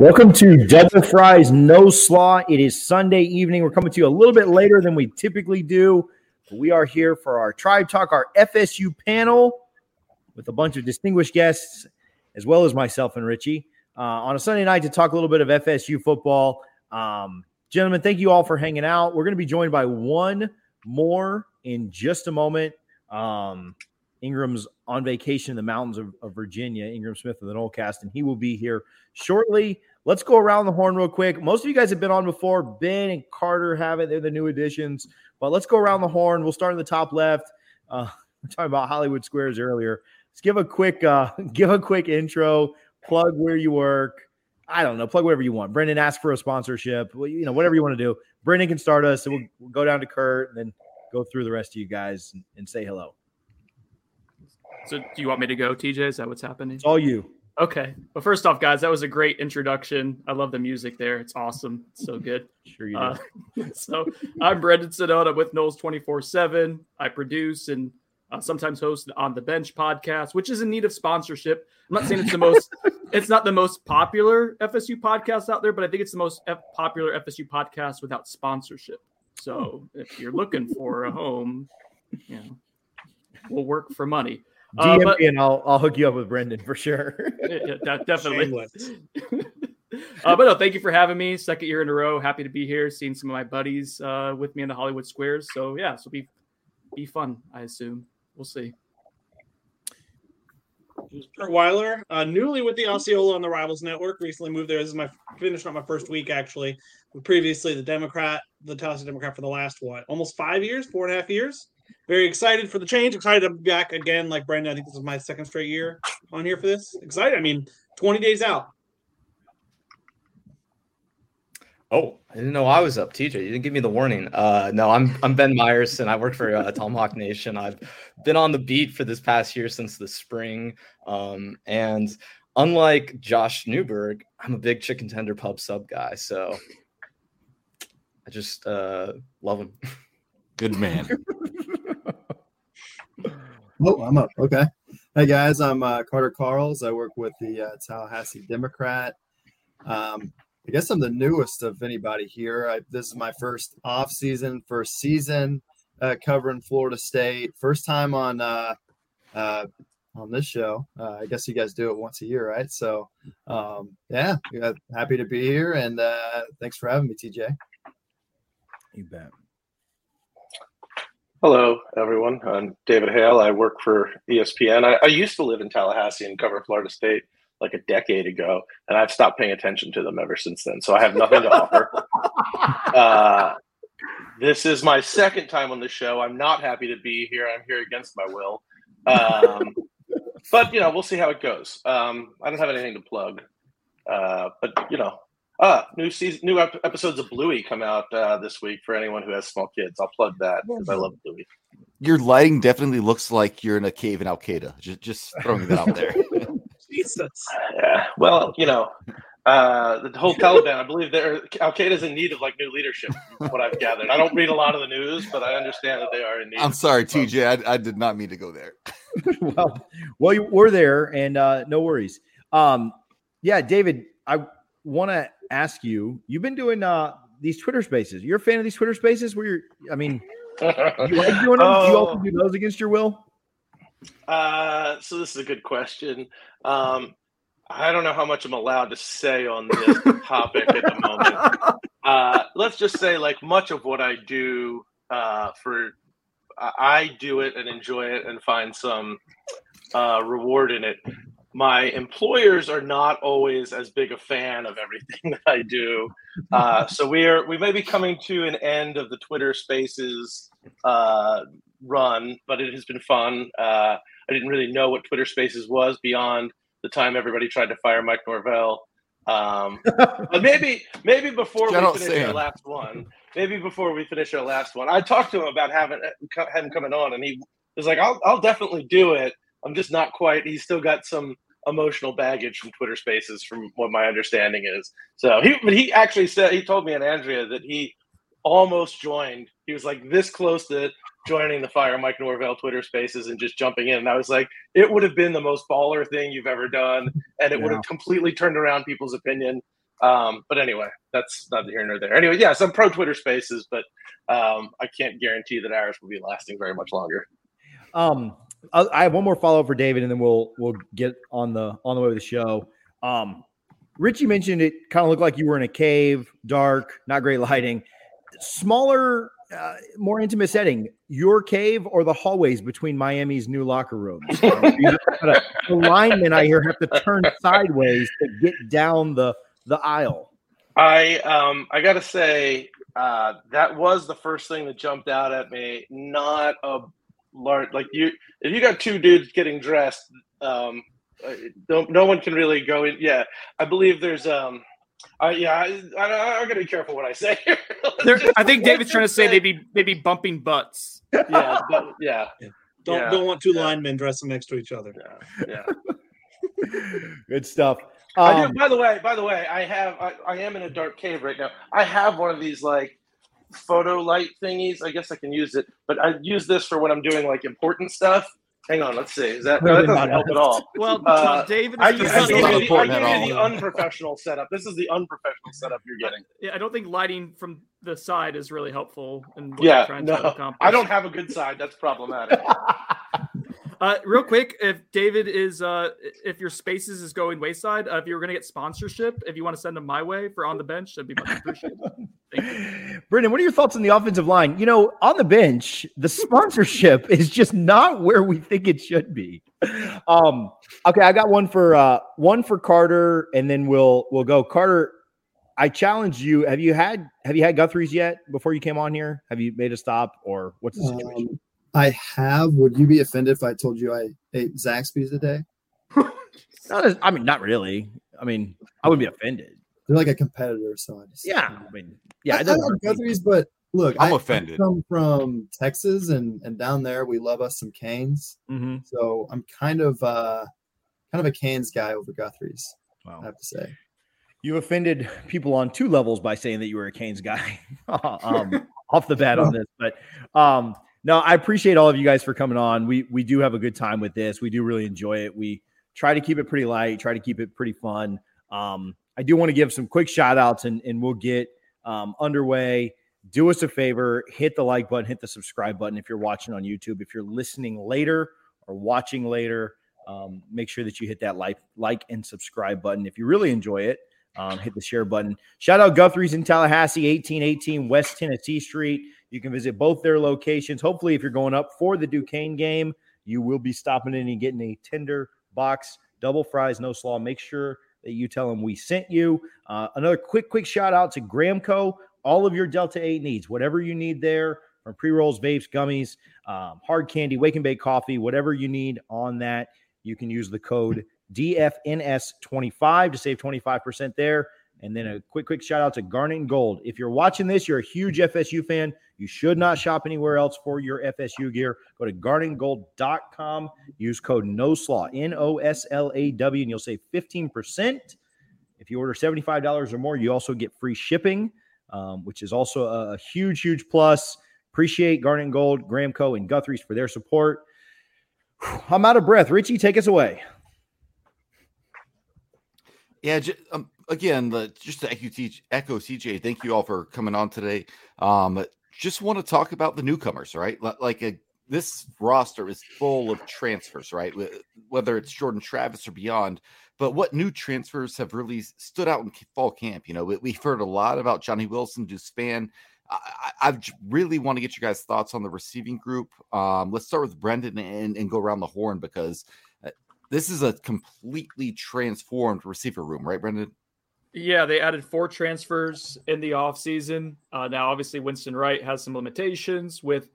Welcome to Double Fries No Slaw. It is Sunday evening. We're coming to you a little bit later than we typically do. We are here for our Tribe Talk, our FSU panel with a bunch of distinguished guests, as well as myself and Richie, uh, on a Sunday night to talk a little bit of FSU football. Um, gentlemen, thank you all for hanging out. We're going to be joined by one more in just a moment. Um, Ingram's on vacation in the mountains of, of Virginia, Ingram Smith of the Nolecast, and he will be here shortly. Let's go around the horn real quick. Most of you guys have been on before. Ben and Carter have it. They're the new additions. But let's go around the horn. We'll start in the top left. Uh, we're talking about Hollywood Squares earlier. Let's give a quick uh, give a quick intro. Plug where you work. I don't know. Plug whatever you want. Brendan, ask for a sponsorship. Well, you know, whatever you want to do. Brendan can start us, and we'll, we'll go down to Curt, and then go through the rest of you guys and, and say hello. So, do you want me to go, TJ? Is that what's happening? It's all you. Okay. Well, first off, guys, that was a great introduction. I love the music there. It's awesome. It's so good. Sure you do. Uh, so I'm Brendan Sonnone with Noles 24 7. I produce and uh, sometimes host on the Bench podcast, which is in need of sponsorship. I'm not saying it's the most, it's not the most popular FSU podcast out there, but I think it's the most F- popular FSU podcast without sponsorship. So if you're looking for a home, you know, we'll work for money. DM uh, but, and I'll I'll hook you up with Brendan for sure. yeah, definitely. uh, but no, thank you for having me. Second year in a row. Happy to be here. Seeing some of my buddies uh, with me in the Hollywood Squares. So yeah, so be be fun. I assume we'll see. Curt Weiler, uh, newly with the Osceola on the Rivals Network. Recently moved there. This is my finished up my first week actually. Previously the Democrat, the Tallahassee Democrat for the last what, almost five years, four and a half years very excited for the change. Excited to be back again. Like Brandon, I think this is my second straight year on here for this. Excited. I mean, 20 days out. Oh, I didn't know I was up, TJ. You didn't give me the warning. Uh, no, I'm I'm Ben Myers, and I work for uh, Tomahawk Nation. I've been on the beat for this past year since the spring, um, and unlike Josh Newberg, I'm a big chicken tender pub sub guy. So I just uh, love him. Good man. Oh, I'm up. Okay. Hey guys, I'm uh, Carter Karels. I work with the uh, Tallahassee Democrat. Um, I guess I'm the newest of anybody here. I, this is my first off season, first season uh, covering Florida State. First time on uh, uh, on this show. Uh, I guess you guys do it once a year, right? So, um, yeah, happy to be here, and thanks for having me, TJ. You bet. Hello, everyone. I'm David Hale. I work for ESPN. I, I, used to live in Tallahassee and cover Florida State like a decade ago, and I've stopped paying attention to them ever since then. So I have nothing to offer. Uh, this is my second time on the show. I'm not happy to be here. I'm here against my will. Um, but, you know, we'll see how it goes. Um, I don't have anything to plug. Uh, but, you know, Ah, new season, new ep- episodes of Bluey come out uh, this week for anyone who has small kids. I'll plug that because I love Bluey. Your lighting definitely looks like you're in a cave in Al Qaeda. Just, just throwing that out there. Jesus. Yeah. Well, you know, uh, the whole Taliban. I believe they're Al Qaeda's in need of like new leadership. what I've gathered. I don't read a lot of the news, but I understand that they are in need. I'm sorry, TJ. I, I did not mean to go there. well, well, we're there, and uh, no worries. Um, yeah, David, I want to ask you. You've been doing uh, these Twitter Spaces. You're a fan of these Twitter Spaces? Where you're, I mean, you like doing them? Oh. Do you also do those against your will? Uh, so this is a good question. Um, I don't know how much I'm allowed to say on this topic at the moment. Uh, let's just say, like much of what I do uh, for, I do it and enjoy it and find some uh, reward in it my employers are not always as big a fan of everything that I do. Uh, so we are we may be coming to an end of the Twitter Spaces uh, run, but it has been fun. Uh, I didn't really know what Twitter Spaces was beyond the time everybody tried to fire Mike Norvell. Um, but maybe maybe before General we finish Sam. our last one, maybe before we finish our last one, I talked to him about having him coming on, and he was like, "I'll I'll definitely do it." I'm just not quite. He's still got some emotional baggage from Twitter Spaces, from what my understanding is. So he, but he actually said he told me and Andrea that he almost joined. He was like this close to joining the Fire Mike Norvell Twitter Spaces and just jumping in. And I was like, it would have been the most baller thing you've ever done, and it yeah. would have completely turned around people's opinion. Um, but anyway, that's not here nor there. Anyway, yeah, some pro Twitter Spaces, but um, I can't guarantee that ours will be lasting very much longer. Um, I have one more follow up for David, and then we'll we'll get on the on the way to the show. Um, Richie mentioned it kind of looked like you were in a cave, dark, not great lighting, smaller, uh, more intimate setting. Your cave or the hallways between Miami's new locker rooms. The linemen I hear have to turn sideways to get down the the aisle. I um I gotta say uh that was the first thing that jumped out at me. Not a large like you if you got two dudes getting dressed, um, uh, no, no one can really go in. Yeah, I believe there's um. Uh, yeah, I, I, I'm gonna be careful what I say. here. Just- I think David's trying to just say they'd be they'd be bumping butts. yeah, but, yeah, Don't Yeah, don't want two yeah. linemen dressing next to each other. yeah, yeah. Good stuff. I Um, do. By the way, by the way, I have. I, I am in a dark cave right now. I have one of these like photo light thingies. I guess I can use it, but I use this for when I'm doing like important stuff. Hang on, let's see. Is that no, that doesn't help at all? Well, Uh, David, I, gave you, the, I gave you the all. unprofessional setup. This is the unprofessional setup you're getting. yeah, I don't think lighting from the side is really helpful. What Yeah, no. I don't have a good side. That's problematic. Uh, real quick, if David is, uh, if your spaces is going wayside, uh, if you were going to get sponsorship, if you want to send them my way for on the bench, that'd be much appreciated. Thank. Brendan, what are your thoughts on the offensive line? You know, on the bench, the sponsorship is just not where we think it should be. Um, okay, I got one for uh one for Carter, and then we'll we'll go. Carter, I challenge you. Have you had have you had Guthrie's yet before you came on here? Have you made a stop or what's the situation? Um, I have. Would you be offended if I told you I ate Zaxby's today? Not as- I mean, not really. I mean, I would be offended. They're like a competitor, so I just Yeah, I mean, yeah, I, I like hurt me. Guthrie's, but look, I'm I, offended. I come from Texas, and and down there we love us some Canes. Mhm. So I'm kind of uh kind of a Canes guy over Guthrie's. I have to say. You offended people on two levels by saying that you were a Canes guy um, off the bat on this. But um, no, I appreciate all of you guys for coming on. We we do have a good time with this. We do really enjoy it. We try to keep it pretty light, try to keep it pretty fun. Um, I do want to give some quick shout outs and, and we'll get um, underway. Do us a favor, hit the like button, hit the subscribe button if you're watching on YouTube. If you're listening later or watching later, um, make sure that you hit that like, like and subscribe button. If you really enjoy it, um, hit the share button. Shout out Guthrie's in Tallahassee, 1818 West Tennessee Street. You can visit both their locations. Hopefully, if you're going up for the Duquesne game, you will be stopping in and getting a tender box, double fries, no slaw. Make sure that you tell them we sent you. Uh, another quick, quick shout out to Gramco. All of your Delta 8 needs, whatever you need there from pre rolls, vapes, gummies, um, hard candy, wake and bake coffee, whatever you need on that, you can use the code DFNS25 to save 25% there. And then a quick, quick shout out to Garnet and Gold. If you're watching this, you're a huge FSU fan. You should not shop anywhere else for your FSU gear. Go to garnetandgold.com. Use code NOSLAW, N O S L A W, and you'll save 15%. If you order $75 or more, you also get free shipping, um, which is also a, a huge, huge plus. Appreciate Garnet and Gold, Gramco, and Guthrie's for their support. I'm out of breath. Richie, take us away. Yeah, um, again, the, just to echo TJ, thank you all for coming on today. Um, just want to talk about the newcomers, right? Like a, this roster is full of transfers, right? Whether it's Jordan Travis or beyond. But what new transfers have really stood out in fall camp? You know, we, we've heard a lot about Johnny Wilson, Deuce Spann. I, I really want to get you guys' thoughts on the receiving group. Um, let's start with Brendan and, and go around the horn because uh, this is a completely transformed receiver room, right, Brendan? Yeah, they added four transfers in the offseason. Uh, now, obviously, Winston Wright has some limitations with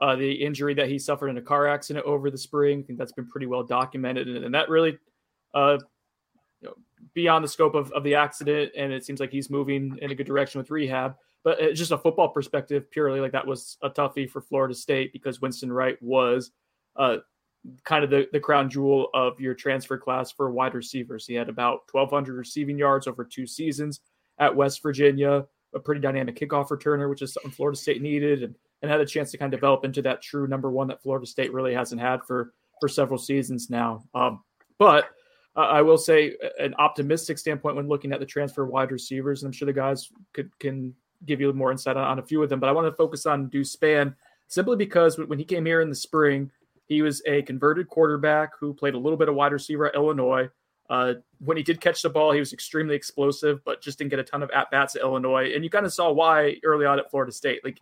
uh, the injury that he suffered in a car accident over the spring. I think that's been pretty well documented, and, and that really, uh, you know, beyond the scope of, of the accident. And it seems like he's moving in a good direction with rehab. But uh, just a football perspective, purely like that was a toughie for Florida State because Winston Wright was uh, kind of the, the crown jewel of your transfer class for wide receivers. He had about 1,200 receiving yards over two seasons at West Virginia, a pretty dynamic kickoff returner, which is something Florida State needed, and, and had a chance to kind of develop into that true number one that Florida State really hasn't had for, for several seasons now. Um, but uh, I will say an optimistic standpoint when looking at the transfer wide receivers, and I'm sure the guys could can give you more insight on, on a few of them. But I want to focus on Deuce Spann simply because when he came here in the spring, he was a converted quarterback who played a little bit of wide receiver at Illinois. Uh, when he did catch the ball, he was extremely explosive, but just didn't get a ton of at bats at Illinois. And you kind of saw why early on at Florida State. Like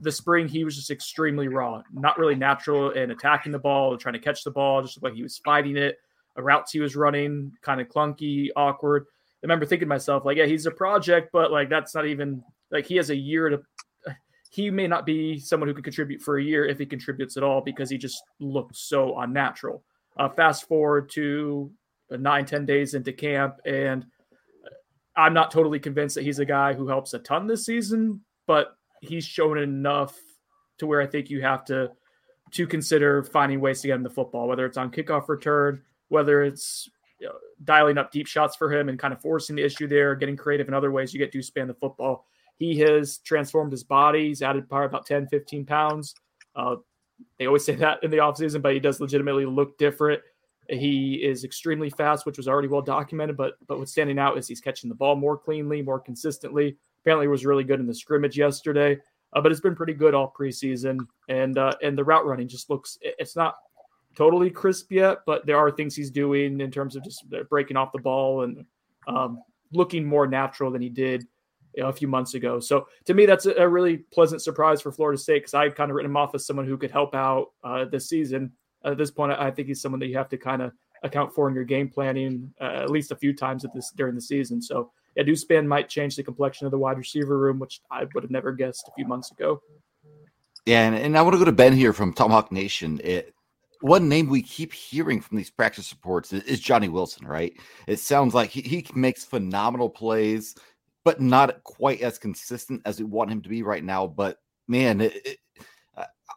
the spring, he was just extremely raw, not really natural in attacking the ball, trying to catch the ball, just like he was fighting it. Routes he was running, kind of clunky, awkward. I remember thinking to myself, like, yeah, he's a project, but like that's not even like he has a year to. He may not be someone who can contribute for a year if he contributes at all because he just looked so unnatural. Uh, fast forward to nine, ten days into camp, and I'm not totally convinced that he's a guy who helps a ton this season, but he's shown enough to where I think you have to to consider finding ways to get him the football, whether it's on kickoff return, whether it's you know, dialing up deep shots for him and kind of forcing the issue there, getting creative in other ways. You get Deuce Spann the football. He has transformed his body. He's added probably about 10, 15 pounds. Uh, they always say that in the offseason, but he does legitimately look different. He is extremely fast, which was already well documented, but but what's standing out is he's catching the ball more cleanly, more consistently. Apparently, was really good in the scrimmage yesterday, uh, but it's been pretty good all preseason. And uh, and the route running just looks it's not totally crisp yet, but there are things he's doing in terms of just breaking off the ball and um, looking more natural than he did you know, a few months ago. So to me, that's a, really pleasant surprise for Florida State because I've kind of written him off as someone who could help out uh, this season. At this point, I think he's someone that you have to kind of account for in your game planning uh, at least a few times at this during the season. So yeah, Deuce Spann might change the complexion of the wide receiver room, which I would have never guessed a few months ago. Yeah, and, and I want to go to Ben here from Tomahawk Nation. It, one name we keep hearing from these practice reports is, is Johnny Wilson, right? It sounds like he, he makes phenomenal plays, but not quite as consistent as we want him to be right now. But man, it, it,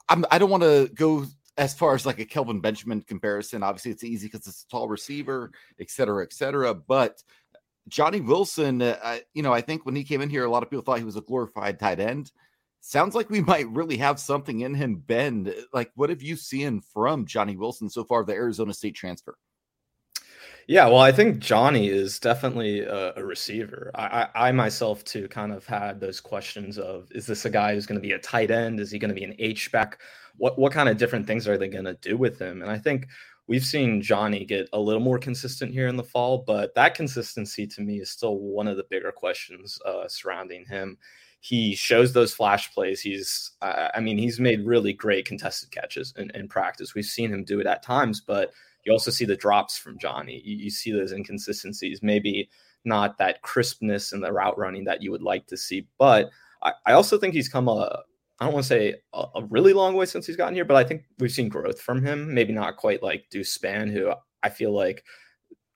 I'm, I don't want to go as far as like a Kelvin Benjamin comparison. Obviously, it's easy because it's a tall receiver, et cetera, et cetera. But Johnny Wilson, uh, I, you know, I think when he came in here, a lot of people thought he was a glorified tight end. Sounds like we might really have something in him, Ben. Like, what have you seen from Johnny Wilson so far, the Arizona State transfer? Yeah, well, I think Johnny is definitely a, a receiver. I, I, I, myself too kind of had those questions of: Is this a guy who's going to be a tight end? Is he going to be an H back? What what kind of different things are they going to do with him? And I think we've seen Johnny get a little more consistent here in the fall, but that consistency to me is still one of the bigger questions uh, surrounding him. He shows those flash plays. He's, uh, I mean, he's made really great contested catches in, in, practice. We've seen him do it at times, but you also see the drops from Johnny. You, you see those inconsistencies, maybe not that crispness in the route running that you would like to see, but I, I also think he's come a, I don't want to say a, a, really long way since he's gotten here, but I think we've seen growth from him. Maybe not quite like Deuce Spann, who I feel like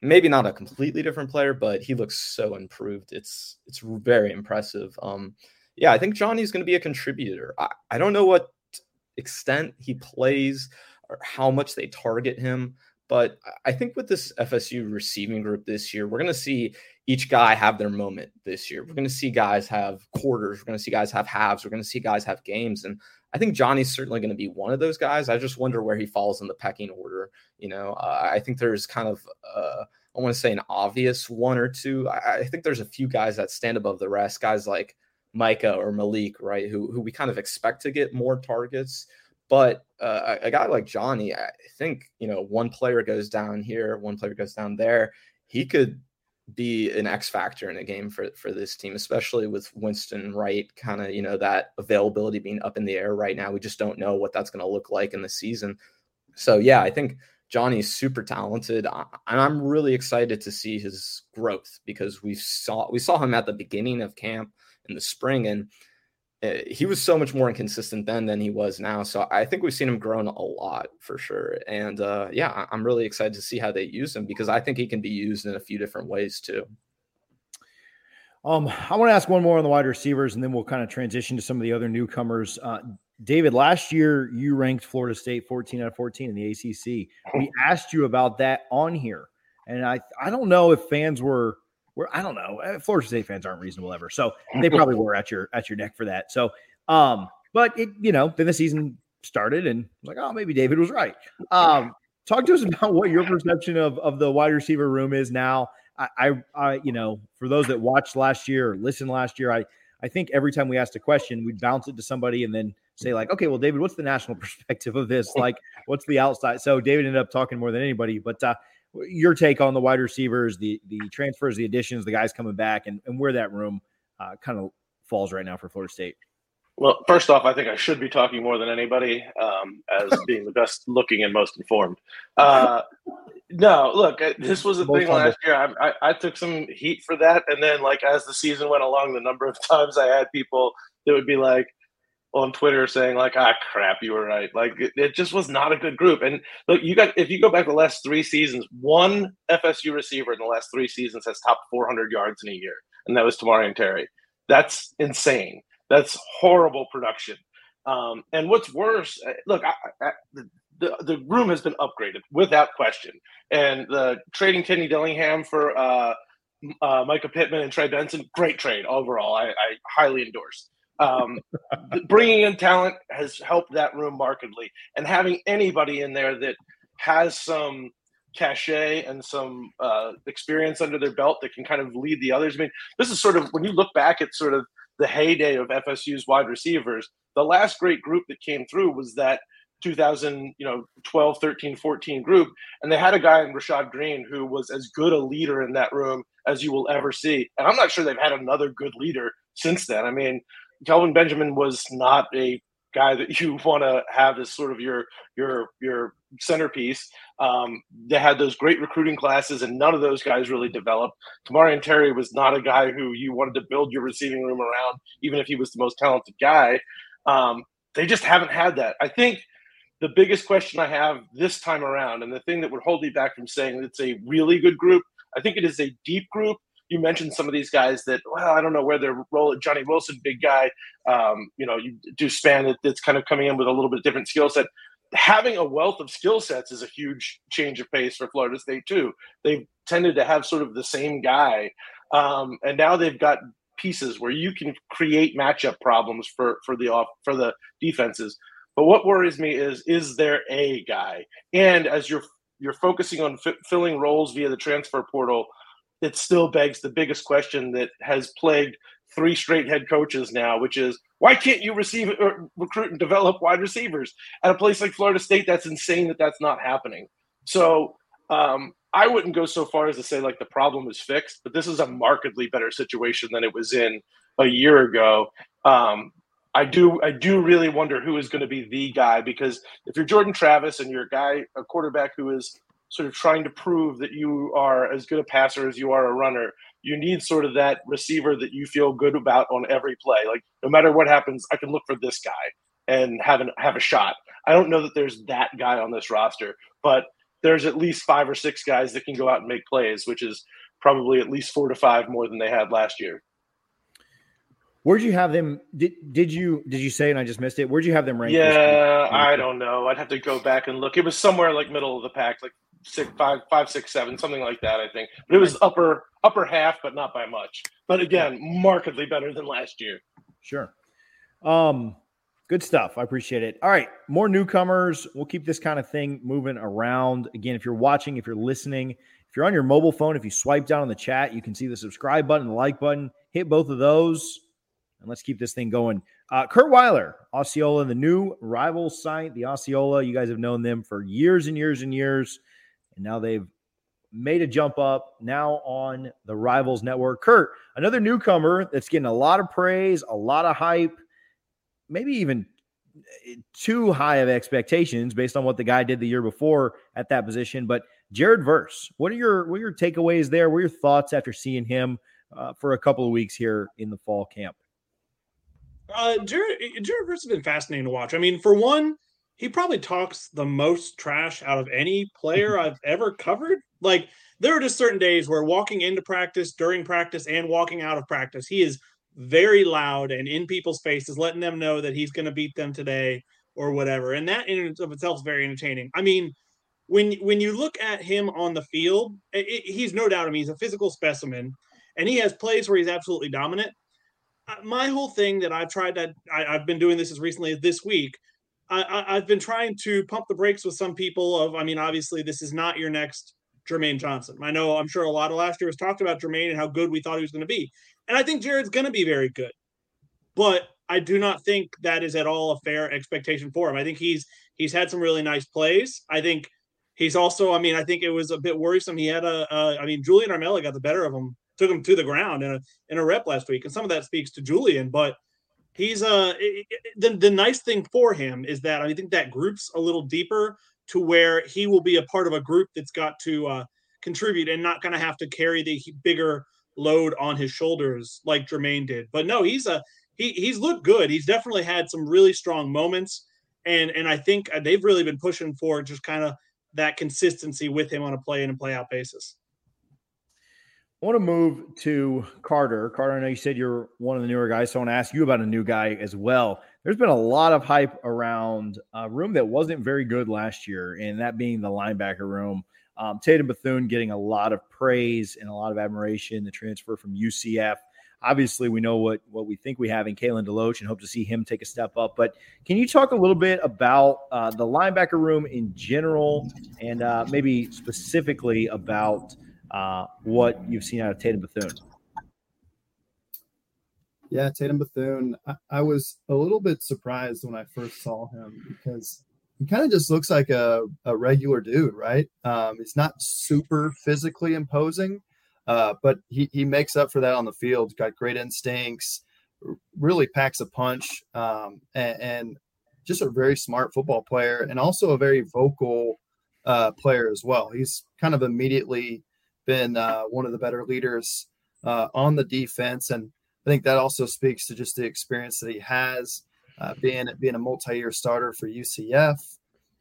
maybe not a completely different player, but he looks so improved. It's it's very impressive. Um, yeah, I think Johnny's going to be a contributor. I, I don't know what extent he plays or how much they target him, but I think with this FSU receiving group this year, we're going to see each guy have their moment this year. We're going to see guys have quarters. We're going to see guys have halves. We're going to see guys have games. And I think Johnny's certainly going to be one of those guys. I just wonder where he falls in the pecking order. You know, uh, I think there's kind of, uh, I want to say an obvious one or two. I, I, think there's a few guys that stand above the rest, guys like Mycah or Malik, right? Who, who we kind of expect to get more targets. But uh, a guy like Johnny, I think, you know, one player goes down here, one player goes down there. He could be an X factor in a game for for this team, especially with Winston Wright kind of you know that availability being up in the air right now. We just don't know what that's going to look like in the season. So yeah, I think Johnny's super talented, and I'm really excited to see his growth because we saw we saw him at the beginning of camp in the spring, and he was so much more inconsistent then than he was now. So I think we've seen him grown a lot for sure. And uh, yeah, I'm really excited to see how they use him because I think he can be used in a few different ways too. Um, I want to ask one more on the wide receivers, and then we'll kind of transition to some of the other newcomers. Uh, David, last year you ranked Florida State 14 out of 14 in the ACC. We asked you about that on here, and I I don't know if fans were where I don't know. Eh, Florida State fans aren't reasonable ever, so they probably were at your at your neck for that. So, um, but it you know then the season started and like oh maybe David was right. Um, talk to us about what your perception of, of the wide receiver room is now. I, I, I, you know, for those that watched last year or listened last year, I, I think every time we asked a question, we'd bounce it to somebody and then say like, okay, well, David, what's the national perspective of this? Like, what's the outside? So David ended up talking more than anybody. But uh, your take on the wide receivers, the the transfers, the additions, the guys coming back, and, and where that room uh, kind of falls right now for Florida State. Well, first off, I think I should be talking more than anybody um, as being the best looking and most informed. Uh, no, look, this was a thing last year. I, I, I, took some heat for that. And then, like, as the season went along, the number of times I had people that would be like on Twitter saying, like, ah, crap, you were right. Like, it, it just was not a good group. And look, you got, if you go back the last three seasons, one FSU receiver in the last three seasons has topped 400 yards in a year. And that was Tamorrion Terry. That's insane. That's horrible production. Um, and what's worse, uh, look, I, I, the, the room has been upgraded without question. And the trading Kenny Dillingham for uh, uh, Mycah Pittman and Trey Benson, great trade overall. I, I highly endorse. Um, bringing in talent has helped that room markedly, and having anybody in there that has some cachet and some uh, experience under their belt that can kind of lead the others. I mean, this is sort of when you look back at sort of the heyday of FSU's wide receivers, the last great group that came through was that 2000, you know, 12, 13, 14 group. And they had a guy in Rashad Greene who was as good a leader in that room as you will ever see. And I'm not sure they've had another good leader since then. I mean, Kelvin Benjamin was not a guy that you want to have as sort of your your your centerpiece. Um, they had those great recruiting classes, and none of those guys really developed. Tamorrion Terry was not a guy who you wanted to build your receiving room around, even if he was the most talented guy. Um, they just haven't had that. I think the biggest question I have this time around, and the thing that would hold me back from saying it's a really good group, I think it is a deep group. You mentioned some of these guys that, well, I don't know where their role Johnny Wilson, big guy. Um, you know, you Deuce Spann that's kind of coming in with a little bit different skill set. Having a wealth of skill sets is a huge change of pace for Florida State too. They've tended to have sort of the same guy, um, and now they've got pieces where you can create matchup problems for for the off for the defenses. But what worries me is is there a guy? And as you're you're focusing on f- filling roles via the transfer portal, it still begs the biggest question that has plagued three straight head coaches now, which is why can't you receive or uh, recruit and develop wide receivers at a place like Florida State? That's insane that that's not happening. So um, I wouldn't go so far as to say like the problem is fixed, but this is a markedly better situation than it was in a year ago. Um, I do I do really wonder who is going to be the guy because if you're Jordan Travis and you're a guy a quarterback who is sort of trying to prove that you are as good a passer as you are a runner, you need sort of that receiver that you feel good about on every play. Like no matter what happens, I can look for this guy and have an, have a shot. I don't know that there's that guy on this roster, but there's at least five or six guys that can go out and make plays, which is probably at least four to five more than they had last year. Where'd you have them? Did did you did you say and I just missed it? Where'd you have them ranked? Yeah, I don't know. I'd have to go back and look. It was somewhere like middle of the pack, like six, five, five, six, seven, something like that. I think, but it was upper upper half, but not by much. But again, markedly better than last year. Sure. Um, good stuff. I appreciate it. All right, more newcomers. We'll keep this kind of thing moving around. Again, if you're watching, if you're listening, if you're on your mobile phone, if you swipe down on the chat, you can see the subscribe button, the like button. Hit both of those and let's keep this thing going. Uh, Curt Weiler, Osceola, the new rival site, the Osceola. You guys have known them for years and years and years, and now they've made a jump up now on the Rivals Network. Curt, another newcomer that's getting a lot of praise, a lot of hype, maybe even too high of expectations based on what the guy did the year before at that position. But Jared Verse, what are your what are your takeaways there? What are your thoughts after seeing him uh, for a couple of weeks here in the fall camp? Uh, Jared, Jared Verse has been fascinating to watch. I mean, for one, he probably talks the most trash out of any player mm-hmm. I've ever covered. Like, there are just certain days where walking into practice, during practice, and walking out of practice, he is very loud and in people's faces, letting them know that he's going to beat them today or whatever. And that in and of itself is very entertaining. I mean, when when you look at him on the field, it, it, he's no doubt. I mean, he's a physical specimen, and he has plays where he's absolutely dominant uh, my whole thing that I've tried to, I, have been doing this as recently as this week. I, I've been trying to pump the brakes with some people. Of I mean, obviously, this is not your next Jermaine Johnson. I know I'm sure a lot of last year was talked about Jermaine and how good we thought he was going to be. And I think Jared's going to be very good. But I do not think that is at all a fair expectation for him. I think he's he's had some really nice plays. I think he's also, I mean, I think it was a bit worrisome. He had a, a I mean, Julian Armella got the better of him, took him to the ground in a in a rep last week, and some of that speaks to Julian. But he's uh the the nice thing for him is that I think that group's a little deeper to where he will be a part of a group that's got to uh, contribute and not going to have to carry the bigger load on his shoulders like Jermaine did. But no, he's a he he's looked good. He's definitely had some really strong moments, and and I think uh, they've really been pushing for just kind of that consistency with him on a play in and play out basis. I want to move to Carter. Carter, I know you said you're one of the newer guys, so I want to ask you about a new guy as well. There's been a lot of hype around a room that wasn't very good last year, and that being the linebacker room. Um, Tatum Bethune getting a lot of praise and a lot of admiration. The transfer from UCF. Obviously, we know what what we think we have in Kalen DeLoach, and hope to see him take a step up. But can you talk a little bit about uh, the linebacker room in general, and uh, maybe specifically about uh, what you've seen out of Tatum Bethune? Yeah, Tatum Bethune. I, I, was a little bit surprised when I first saw him because he kind of just looks like a, a regular dude, right? Um, he's not super physically imposing, uh, but he, he makes up for that on the field. Got great instincts, really packs a punch, um, and, and, just a very smart football player, and also a very vocal uh, player as well. He's kind of immediately been uh, one of the better leaders uh, on the defense, and I think that also speaks to just the experience that he has uh, being being a multi-year starter for UCF.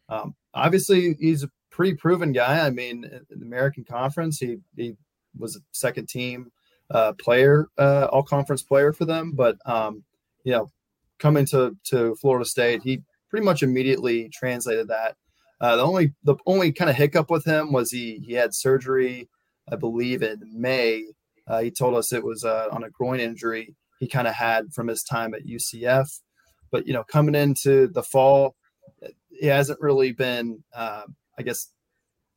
Um, obviously, he's a pretty proven guy. I mean, in the American Conference, he he was a second team uh, player, uh, all conference player for them. But um, you know, coming to to Florida State, he pretty much immediately translated that. Uh, the only the only kind of hiccup with him was he he had surgery, I believe, in May. Uh, he told us it was uh, on a groin injury he kind of had from his time at UCF. But you know, coming into the fall, he hasn't really been, uh, I guess,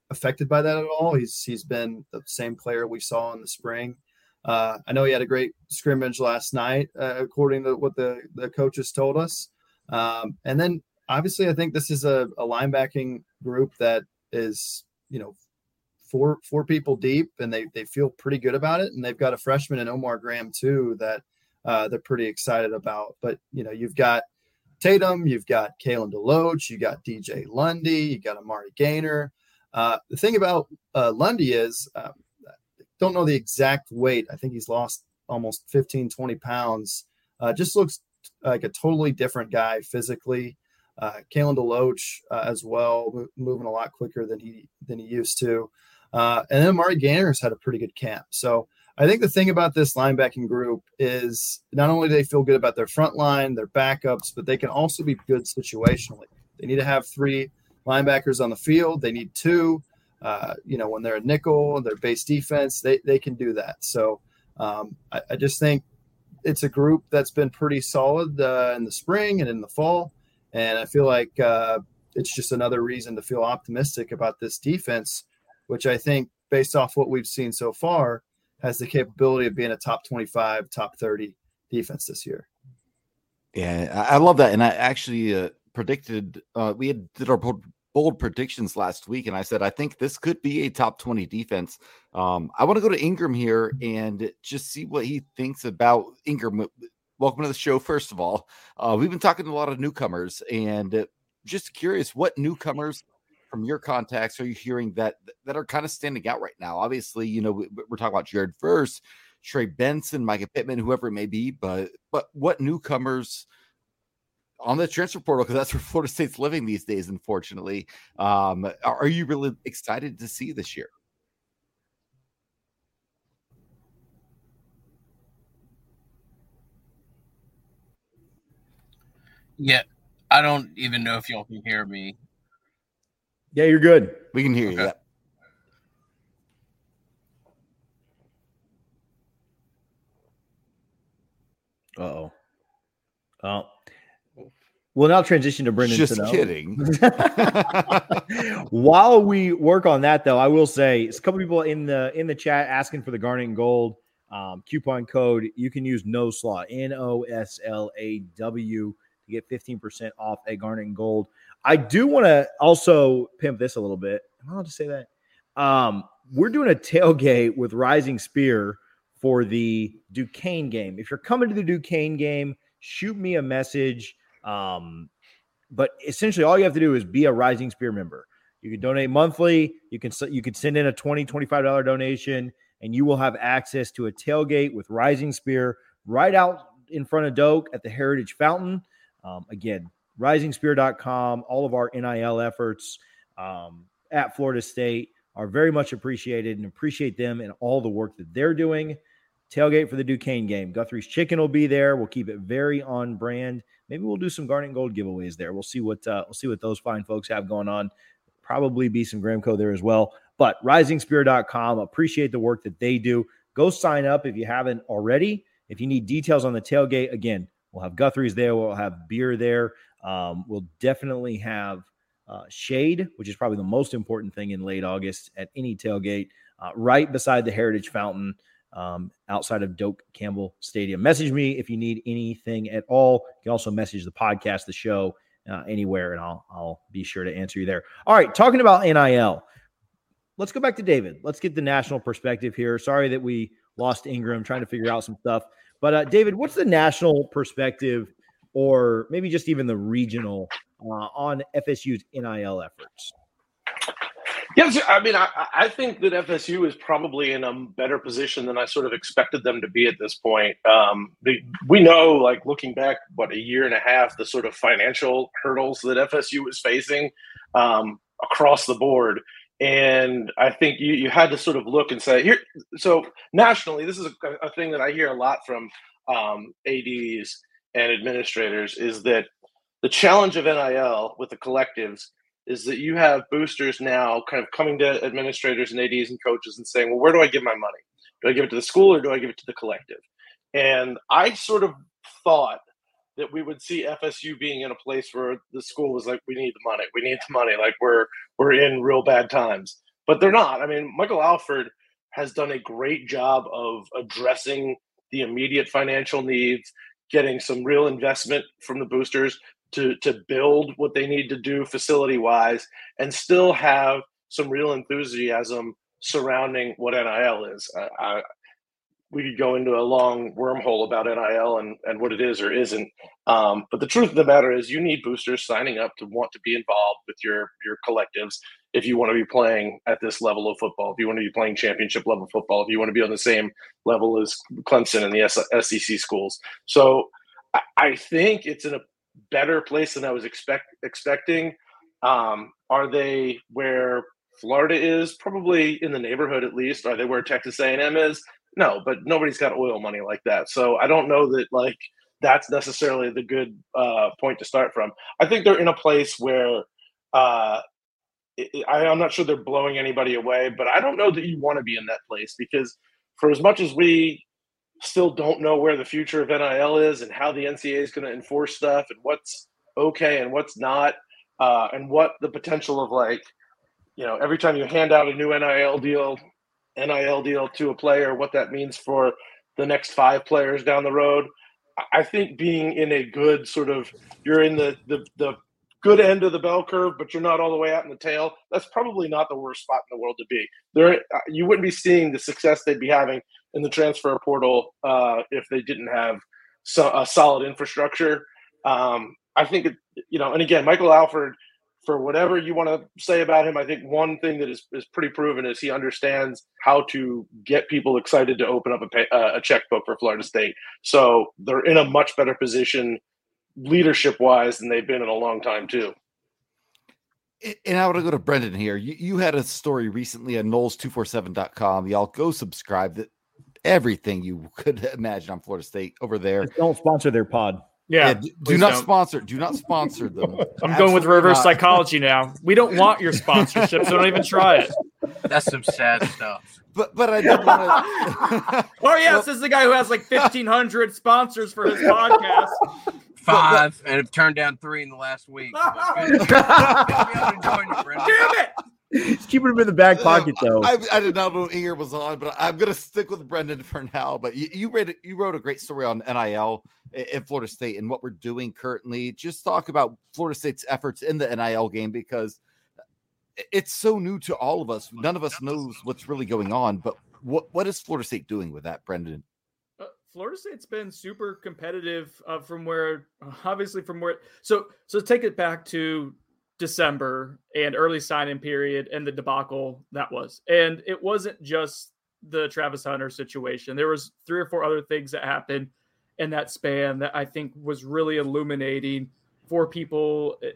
affected by that at all. He's he's been the same player we saw in the spring. Uh, I know he had a great scrimmage last night, uh, according to what the the coaches told us. Um, and then obviously, I think this is a, a linebacking group that is, you know, four four people deep, and they they feel pretty good about it. And they've got a freshman in Omar Graham too that uh, they're pretty excited about. But you know, you've got Tatum, you've got Kalen DeLoach, you got DJ Lundy, you got Amari Gainer. Uh, the thing about uh, Lundy is, um, don't know the exact weight. I think he's lost almost 15, 20 pounds. Uh, just looks like a totally different guy physically. Uh, Kalen DeLoach uh, as well, moving a lot quicker than he than he used to. Uh, and then Amari Gainer's had a pretty good camp. So I think the thing about this linebacking group is not only do they feel good about their front line, their backups, but they can also be good situationally. They need to have three linebackers on the field. They need two. Uh, you know, when they're a nickel, their base defense, they, they can do that. So um, I, I, just think it's a group that's been pretty solid uh, in the spring and in the fall. And I feel like uh, it's just another reason to feel optimistic about this defense, which I think, based off what we've seen so far, has the capability of being a top 25, top 30 defense this year. Yeah, I love that. And I actually uh, predicted, uh, we had did our bold predictions last week, and I said, I think this could be a top 20 defense. Um, I want to go to Ingram here and just see what he thinks about Ingram. Welcome to the show, first of all. Uh, we've been talking to a lot of newcomers, and just curious what newcomers from your contacts are you hearing that that are kind of standing out right now? Obviously, you know, we, are talking about Jared Verse, Trey Benson, Mycah Pittman, whoever it may be, but but what newcomers on the transfer portal because that's where Florida State's living these days, unfortunately. Um, are you really excited to see this year? Yeah, I don't even know if y'all can hear me. Yeah, you're good. We can hear okay. you. Uh oh. Oh. We'll now transition to Brendan. Just Sano. kidding. While we work on that, though, I will say it's a couple people in the in the chat asking for the Garnet and Gold um, coupon code. You can use No Slaw N O S L A W to get fifteen percent off at Garnet and Gold. I do want to also pimp this a little bit. I allowed to say that? Um, we're doing a tailgate with Rising Spear for the Duquesne game. If you're coming to the Duquesne game, shoot me a message. Um, but essentially, all you have to do is be a Rising Spear member. You can donate monthly. You can you could send in a 20 25 dollar donation, and you will have access to a tailgate with Rising Spear right out in front of Doak at the Heritage Fountain. Um, again, risingspear.com. All of our NIL efforts um, at Florida State are very much appreciated and appreciate them and all the work that they're doing. Tailgate for the Duquesne game. Guthrie's Chicken will be there. We'll keep it very on brand. Maybe we'll do some Garnet Gold giveaways there. We'll see what uh, we'll see what those fine folks have going on. Probably be some Gramco there as well. But risingspear.com, appreciate the work that they do. Go sign up if you haven't already. If you need details on the tailgate, again, we'll have Guthrie's there. We'll have beer there. Um, we'll definitely have uh, shade, which is probably the most important thing in late August at any tailgate, uh, right beside the Heritage Fountain um, outside of Doak Campbell Stadium. Message me if you need anything at all. You can also message the podcast, the show, uh, anywhere, and I'll I'll be sure to answer you there. All right, talking about NIL. Let's go back to David. Let's get the national perspective here. Sorry that we lost Ingram, trying to figure out some stuff. But uh, David, what's the national perspective, or maybe just even the regional uh, on FSU's NIL efforts? Yes, I mean, I, I think that FSU is probably in a better position than I sort of expected them to be at this point. Um, we know, like looking back, what a year and a half, the sort of financial hurdles that FSU was facing um, across the board, and I think you you had to sort of look and say here. So nationally, this is a, a thing that I hear a lot from um, ADs and administrators is that the challenge of NIL with the collectives is that you have boosters now kind of coming to administrators and ADs and coaches and saying, well, where do I give my money? Do I give it to the school or do I give it to the collective? And I sort of thought that we would see FSU being in a place where the school was like, we need the money, we need the money, like we're we're in real bad times. But they're not. I mean, Michael Alford has done a great job of addressing the immediate financial needs, getting some real investment from the boosters, to to build what they need to do facility wise and still have some real enthusiasm surrounding what NIL is. I, I, we could go into a long wormhole about NIL and, and what it is or isn't. Um, but the truth of the matter is, you need boosters signing up to want to be involved with your your collectives if you want to be playing at this level of football. If you want to be playing championship level football. If you want to be on the same level as Clemson and the SEC schools. So I, think it's in a better place than I was expect expecting. Um, are they where Florida is? Probably in the neighborhood at least. Are they where Texas A&M is? No, but nobody's got oil money like that. So I don't know that like that's necessarily the good uh, point to start from. I think they're in a place where uh, I, I'm not sure they're blowing anybody away, but I don't know that you want to be in that place because for as much as we still don't know where the future of NIL is and how the NCAA is going to enforce stuff and what's okay and what's not, uh, and what the potential of like, you know, every time you hand out a new NIL deal, NIL deal to a player, what that means for the next five players down the road. I think being in a good sort of, you're in the the, the good end of the bell curve, but you're not all the way out in the tail. That's probably not the worst spot in the world to be. There, uh, you wouldn't be seeing the success they'd be having in the transfer portal uh, if they didn't have so, a solid infrastructure. Um, I think, it, you know, and again, Michael Alford, for whatever you want to say about him, I think one thing that is, is pretty proven is he understands how to get people excited to open up a, pay, uh, a checkbook for Florida State. So they're in a much better position leadership wise than they've been in a long time, too. And I want to go to Brendan here. You, you had a story recently at Noles247.com. Y'all go subscribe that everything you could imagine on Florida State over there. Just don't sponsor their pod. Yeah, yeah do, do not don't. sponsor. Do not sponsor them. I'm going with reverse not. psychology now. We don't want your sponsorship, so don't even try it. That's some sad stuff. But but I did want to. oh yes, well, this is the guy who has like 1,500 sponsors for his podcast. Five, and have turned down three in the last week. But good, good to be able to join you, Brendan. Damn it! Just keeping him in the back pocket though. I, I did not know Inger was on, but I'm going to stick with Brendan for now. But you, you read you wrote a great story on NIL i- in Florida State and what we're doing currently. Just talk about Florida State's efforts in the NIL game because it's so new to all of us. None of us knows what's really going on. But what what is Florida State doing with that, Brendan? Florida State's been super competitive uh, from where, obviously, from where. So, so take it back to December and early sign-in period and the debacle that was, and it wasn't just the Travis Hunter situation. There was three or four other things that happened in that span that I think was really illuminating for people uh,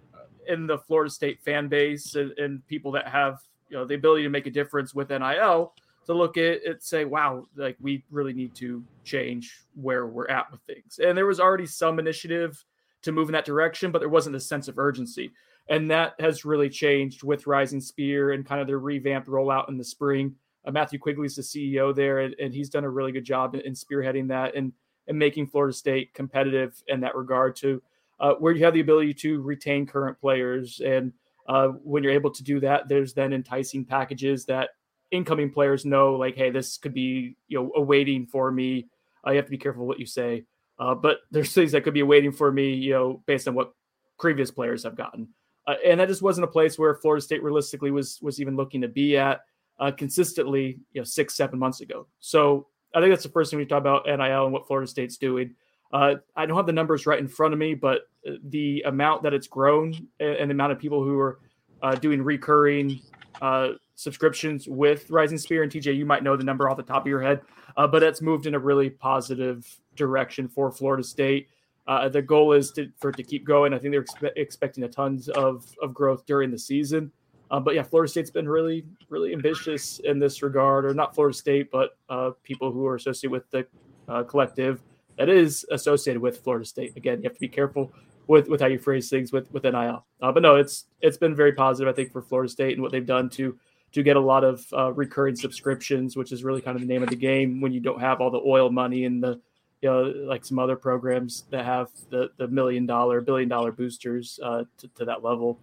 in the Florida State fan base and, and people that have you know the ability to make a difference with NIL to look at it say wow like we really need to change where we're at with things. And there was already some initiative to move in that direction but there wasn't a sense of urgency. And that has really changed with rising spear and kind of their revamped rollout in the spring. Uh, matthew quigley's the ceo there and, and he's done a really good job in, in spearheading that and and making florida state competitive in that regard to uh, where you have the ability to retain current players. And uh, when you're able to do that there's then enticing packages that incoming players know like hey this could be you know awaiting for me. Uh, you have to be careful what you say. Uh, but there's things that could be waiting for me you know based on what previous players have gotten. Uh, and that just wasn't a place where florida state realistically was was even looking to be at uh, consistently you know six seven months ago. So i think that's the first thing we talk about nil and what florida state's doing. Uh, I don't have the numbers right in front of me, but uh, the amount that it's grown and, and the amount of people who are uh, doing recurring uh, subscriptions with Rising Spear and TJ, you might know the number off the top of your head, uh, but it's moved in a really positive direction for Florida State. Uh, the goal is to, for it to keep going. I think they're expe- expecting a tons of, of growth during the season. Uh, but yeah, Florida State's been really, really ambitious in this regard, or not Florida State, but uh, people who are associated with the uh, collective that is associated with Florida State. Again, you have to be careful with, with how you phrase things with with NIL. Uh, but no, it's it's been very positive, I think, for Florida State and what they've done to to get a lot of uh, recurring subscriptions, which is really kind of the name of the game when you don't have all the oil money and the you know like some other programs that have the the million dollar, billion dollar boosters uh, to, to that level.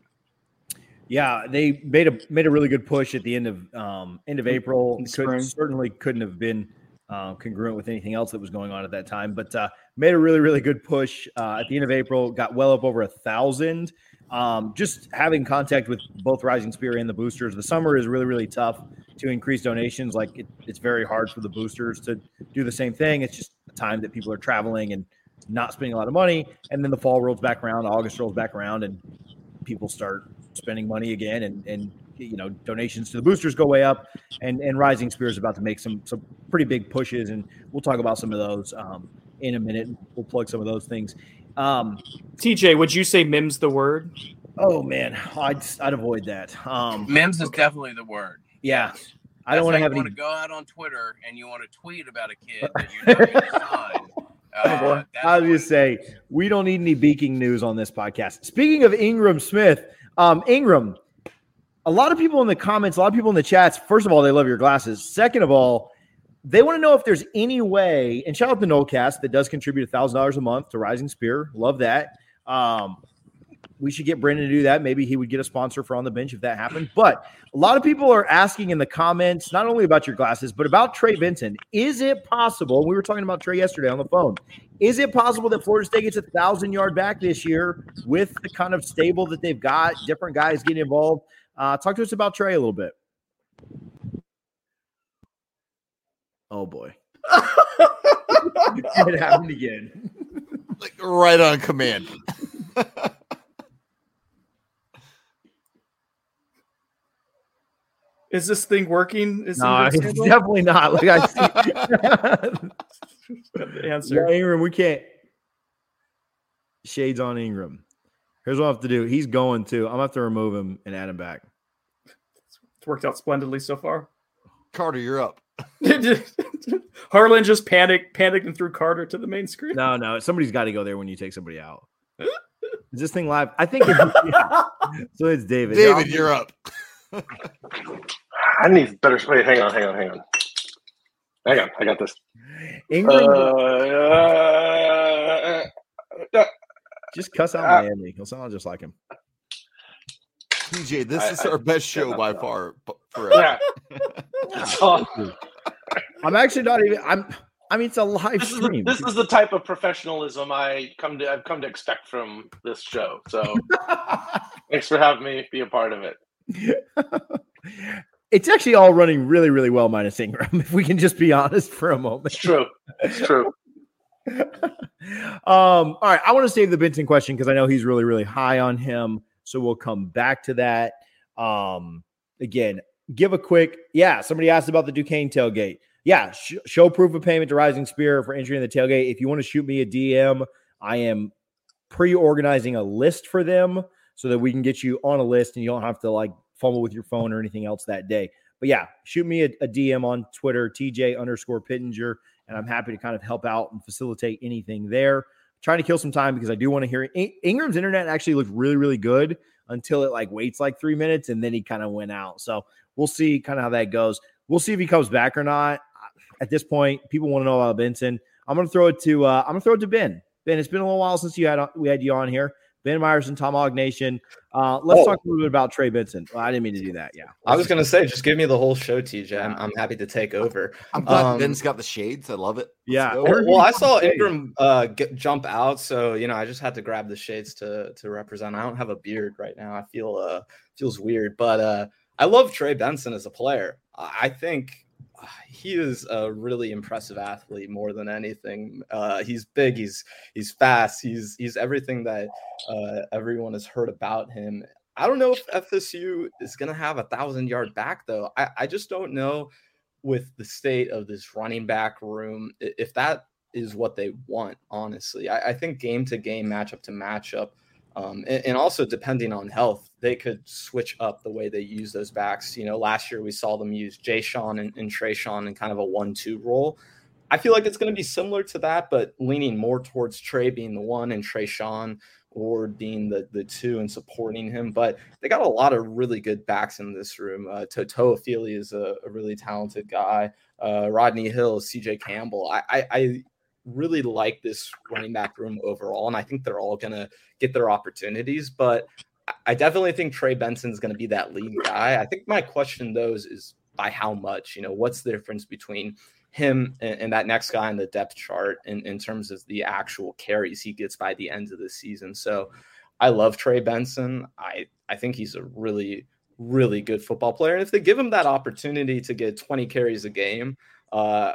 Yeah, they made a made a really good push at the end of um, end of April. Could, certainly couldn't have been uh, congruent with anything else that was going on at that time, but uh, made a really really good push uh, at the end of April. Got well up over a thousand. Um, just having contact with both Rising Spear and the boosters. The summer is really really tough to increase donations. Like it, it's very hard for the boosters to do the same thing. It's just a time that people are traveling and not spending a lot of money. And then the fall rolls back around, August rolls back around, and people start spending money again and and you know donations to the boosters go way up and and rising spear is about to make some some pretty big pushes and we'll talk about some of those um, in a minute we'll plug some of those things um, TJ, would you say "mims" the word? oh man i'd i'd avoid that um, Mims is definitely the word. yeah i don't want to have you any want to go out on Twitter and you want to tweet about a kid that you're not sign. Uh, I was just say we don't need any beaking news on this podcast. Speaking of Ingram Smith, um, Ingram, a lot of people in the comments, a lot of people in the chats. First of all, they love your glasses. Second of all, they want to know if there's any way. And shout out to Nolecast that does contribute a thousand dollars a month to Rising Spear. Love that. Um, we should get Brandon to do that. Maybe he would get a sponsor for on the bench if that happened. But a lot of people are asking in the comments, not only about your glasses, but about Trey Benson. Is it possible? We were talking about Trey yesterday on the phone. Is it possible that Florida State gets a thousand yard back this year with the kind of stable that they've got, different guys getting involved? Uh, talk to us about Trey a little bit. Oh boy, it happened again. Like right on command. Is this thing working? Is No, Ingram it's stable? definitely not. Like I see. the answer. Yeah, Ingram, we can't. Shades on Ingram. Here's what I have to do. He's going to. I'm gonna have to remove him and add him back. It's worked out splendidly so far. Carter, you're up. Harlan just panicked, panicked and threw Carter to the main screen. No, no, somebody's got to go there when you take somebody out. Is this thing live? I think. It, yeah. So it's David. David, you're up. I need better. Wait, hang on, hang on, hang on. Hang on, I got this. Ingram. Uh, uh, uh, Just cuss out Uh, Miami. He'll sound just like him. TJ, this I- is I- our best show yeah, by no. far. b- Forever. Yeah, that's. I'm actually not even. I'm. I mean, it's a live This is, the, stream. this is the type of professionalism I come to I've come to expect from this show. So thanks for having me be a part of it. it's actually all running really, really well, minus Ingram. If we can just be honest for a moment. It's true. It's true. um, all right, I want to save the Benson question because I know he's really, really high on him. So we'll come back to that. Um, again, give a quick, yeah. Somebody asked about the Duquesne tailgate. Yeah, sh- show proof of payment to Rising Spear for entering the tailgate. If you want to shoot me a DM, I am pre-organizing a list for them so that we can get you on a list and you don't have to like fumble with your phone or anything else that day. But yeah, shoot me a, a DM on Twitter, TJ underscore Pittenger, and I'm happy to kind of help out and facilitate anything there. Trying to kill some time because I do want to hear In- Ingram's internet actually looked really, really good until it like waits like three minutes and then he kind of went out. So we'll see kind of how that goes. We'll see if he comes back or not. At this point, people want to know about Benson. I'm gonna throw it to uh, I'm gonna throw it to Ben. Ben, it's been a little while since you had we had you on here. Ben Myers and Tom Nation. Uh, let's Oh. talk a little bit about Trey Benson. Well, I didn't mean to do that. Yeah, I was gonna say, just give me the whole show, TJ. I'm, I'm happy to take over. I'm glad Um, Ben's got the shades. I love it. Let's Yeah. go. Every- Well, I saw Ingram uh, get, jump out, so you know I just had to grab the shades to to represent. I don't have a beard right now. I feel uh feels weird, but uh, I love Trey Benson as a player. I I think he is a really impressive athlete more than anything. Uh, he's big, he's he's fast, he's he's everything that uh, everyone has heard about him. I don't know if FSU is going to have a thousand yard back though. I, I just don't know with the state of this running back room if that is what they want. Honestly, I, I think game to game, matchup to matchup, um, and, and also depending on health, they could switch up the way they use those backs. You know, last year we saw them use Jashaun and, and Treshaun in kind of a one-two role. I feel like it's going to be similar to that, but leaning more towards Trey being the one and Treshaun or being the the two and supporting him. But they got a lot of really good backs in this room. Uh, Toafili is a, a really talented guy. Uh, Rodney Hill, CJ Campbell. I, I, I really like this running back room overall, and I think they're all going to get their opportunities. But I- definitely think Trey Benson's going to be that lead guy. I think my question though is, is by how much? You know, what's the difference between him and, and that next guy in the depth chart in, in terms of the actual carries he gets by the end of the season? So I love Trey Benson. I I think he's a really really good football player, and if they give him that opportunity to get 20 carries a game, uh,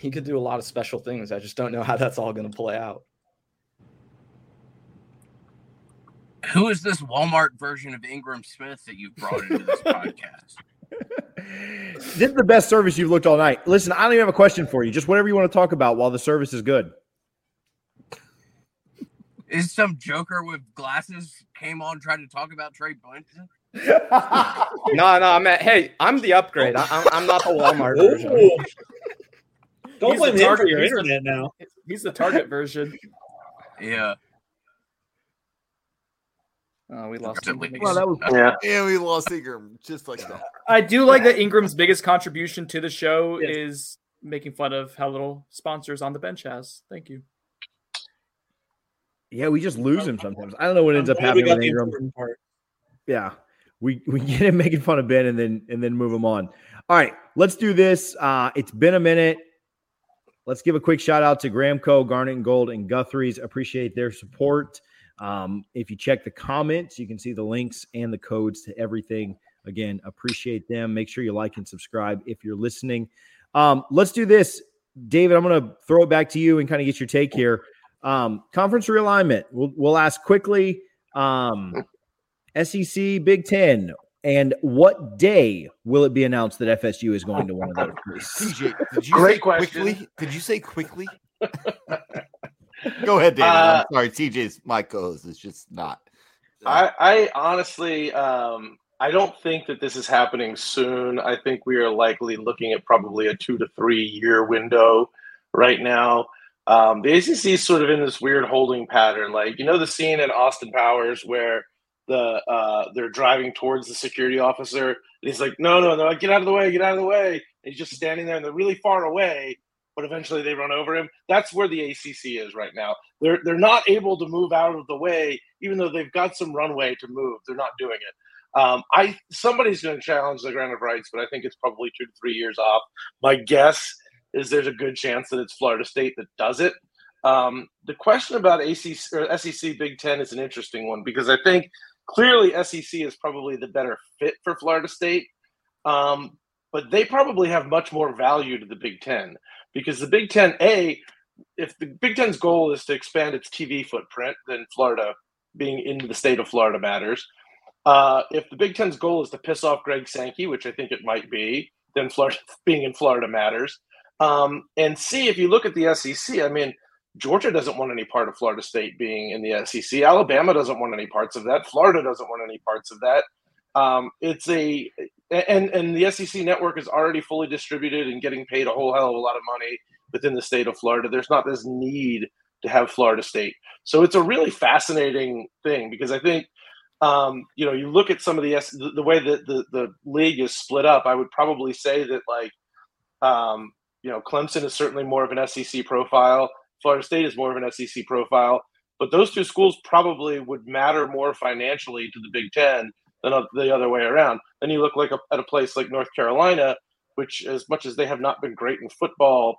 he could do a lot of special things. I just don't know how that's all going to play out. Who is this Walmart version of Ingram Smith that you brought into this podcast? this is the best service you've looked all night. Listen, I don't even have a question for you. Just whatever you want to talk about while the service is good. Is some joker with glasses came on trying to talk about Trey Benson? No, no, I'm at, hey, I'm the upgrade. I, I'm, I'm not the Walmart oh. version. Ooh. Don't He's blame the him for your he's the- internet now. He's the target version. Yeah. Uh, we lost. At least. Well, that was Yeah. And we lost Ingram just like that. I do like that Ingram's biggest contribution to the show Yes. is making fun of how little sponsors on the bench has. Thank you. yeah, we just lose him sometimes. I don't know what ends up happening with Ingram. part. Yeah. We we get him making fun of Ben and then and then move him on. All right, let's do this. Uh it's been a minute. Let's give a quick shout out to Gramco, Garnet and Gold, and Guthrie's. Appreciate their support. Um, if you check the comments, you can see the links and the codes to everything. Again, appreciate them. Make sure you like and subscribe if you're listening. Um, let's do this. David, I'm going to throw it back to you and kind of get your take here. Um, conference realignment. We'll, we'll ask quickly. Um, SEC, Big Ten, and what day will it be announced that FSU is going to one of those? please? TJ, did you Great say question. quickly? Did you say quickly? Go ahead, David. Uh, I'm sorry, TJ's my co-host is just not. I, I honestly, um, I don't think that this is happening soon. I think we are likely looking at probably a two to three year window right now. Um, the ACC is sort of in this weird holding pattern. Like, you know, the scene in Austin Powers where the uh, they're driving towards the security officer, and he's like, "No, no, no! Like, get out of the way! Get out of the way!" And he's just standing there, and they're really far away. but eventually they run over him. That's where the ACC is right now. They're they're not able to move out of the way, even though they've got some runway to move. They're not doing it. Um, I somebody's going to challenge the grant of rights, but I think it's probably two to three years off. My guess is there's a good chance that it's Florida State that does it. Um, the question about ACC or SEC Big Ten is an interesting one because I think clearly SEC is probably the better fit for Florida State, um, but they probably have much more value to the Big Ten because the Big Ten, a, if the Big Ten's goal is to expand its TV footprint, then Florida being in the state of Florida matters. Uh, if the Big Ten's goal is to piss off Greg Sankey, which I think it might be, then Florida being in Florida matters. Um, and C, if you look at the SEC, I mean, Georgia doesn't want any part of Florida State being in the SEC. Alabama doesn't want any parts of that. Florida doesn't want any parts of that. Um, it's a and and the SEC network is already fully distributed and getting paid a whole hell of a lot of money within the state of Florida. There's not this need to have Florida State, so it's a really fascinating thing because I think um, you know you look at some of the the, way that the the league is split up. I would probably say that like um, you know Clemson is certainly more of an SEC profile. Florida State is more of an SEC profile, but those two schools probably would matter more financially to the Big Ten than the other way around. Then you look like a, at a place like North Carolina, which, as much as they have not been great in football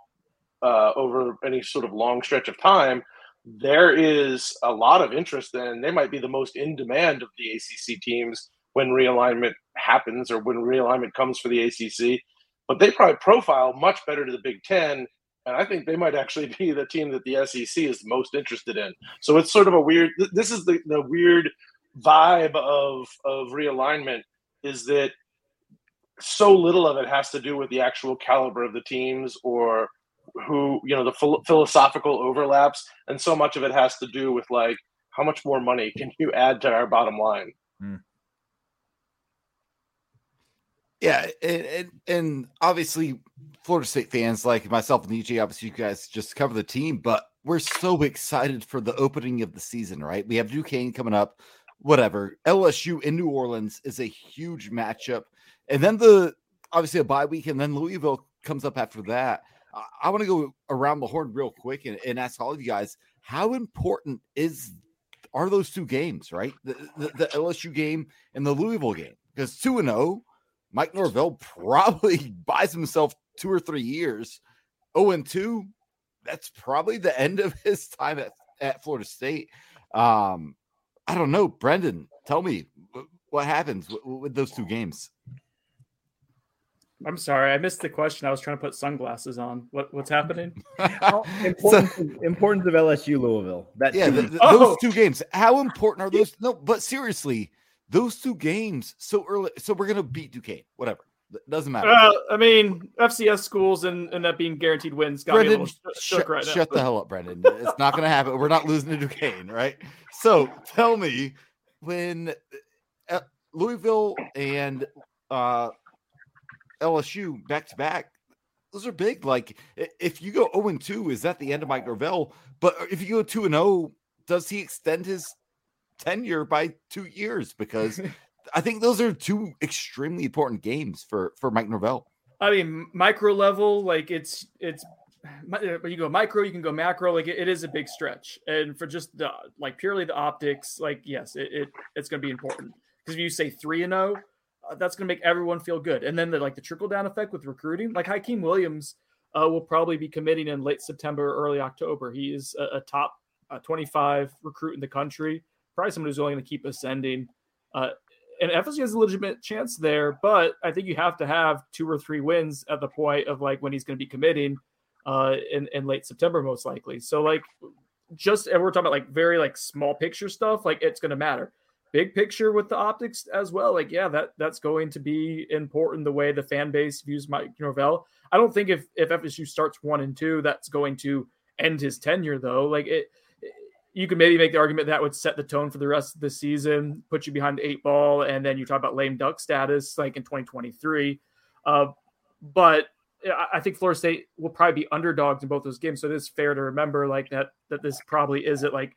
uh, over any sort of long stretch of time, there is a lot of interest, and they might be the most in demand of the ACC teams when realignment happens or when realignment comes for the ACC. But they probably profile much better to the Big Ten, and I think they might actually be the team that the SEC is most interested in. So it's sort of a weird. This is the the weird vibe of of realignment is that so little of it has to do with the actual caliber of the teams or who you know the ph- philosophical overlaps and so much of it has to do with like how much more money can you add to our bottom line Hmm. Yeah, and, and obviously Florida State fans like myself and EJ, obviously you guys just cover the team, but we're so excited for the opening of the season, right? We have Duquesne coming up, whatever. LSU in New Orleans is a huge matchup, and then the obviously a bye week, and then Louisville comes up after that. I, I want to go around the horn real quick and, and ask all of you guys how important is are those two games, right? The, the, the LSU game and the Louisville game, because two and zero. Mike Norvell probably buys himself two or three years. Oh, and 2, that's probably the end of his time at, at Florida State. Um, I don't know. Brendan, tell me what happens with, with those two games. I'm sorry, I missed the question. I was trying to put sunglasses on. What what's happening? importance, of, importance of LSU Louisville. That yeah, two the- the- Oh. those two games. How important are those? No, but seriously, those two games so early. So we're gonna beat Duquesne. Whatever. It doesn't matter. Well, I mean, FCS schools and, and that being guaranteed wins got me a Brendan, little sh- shut, shook right now. shut the hell up, Brendan. It's not going to happen. We're not losing to Duquesne, right? So tell me when uh, Louisville and uh, LSU back to back, those are big. Like if you go 0 and 2, is that the end of Mike Norvell? But if you go 2 and 0, does he extend his tenure by two years? Because I think those are two extremely important games for for Mike Norvell. I mean, micro level, like it's it's. But you go micro, you can go macro. Like it, it is a big stretch, and for just the like purely the optics, like yes, it, it it's going to be important because if you say three and zero, uh, that's going to make everyone feel good. And then the like the trickle down effect with recruiting, like Hykeem Williams uh, will probably be committing in late September, early October. He is a, a top uh, 25 recruit in the country, probably someone who's only going to keep ascending. Uh, and FSU has a legitimate chance there, but I think you have to have two or three wins at the point of like when he's going to be committing uh, in, in late September, most likely. So like just and we're talking about like very like small picture stuff, like it's going to matter. Big picture with the optics as well, like yeah, that that's going to be important. The way the fan base views Mike Norvell. I don't think if if FSU starts one and two, that's going to end his tenure though. Like it, you could maybe make the argument that would set the tone for the rest of the season, put you behind the eight ball, and then you talk about lame duck status like in 2023. Uh, but I- think Florida State will probably be underdogs in both those games, so it is fair to remember like that that this probably isn't like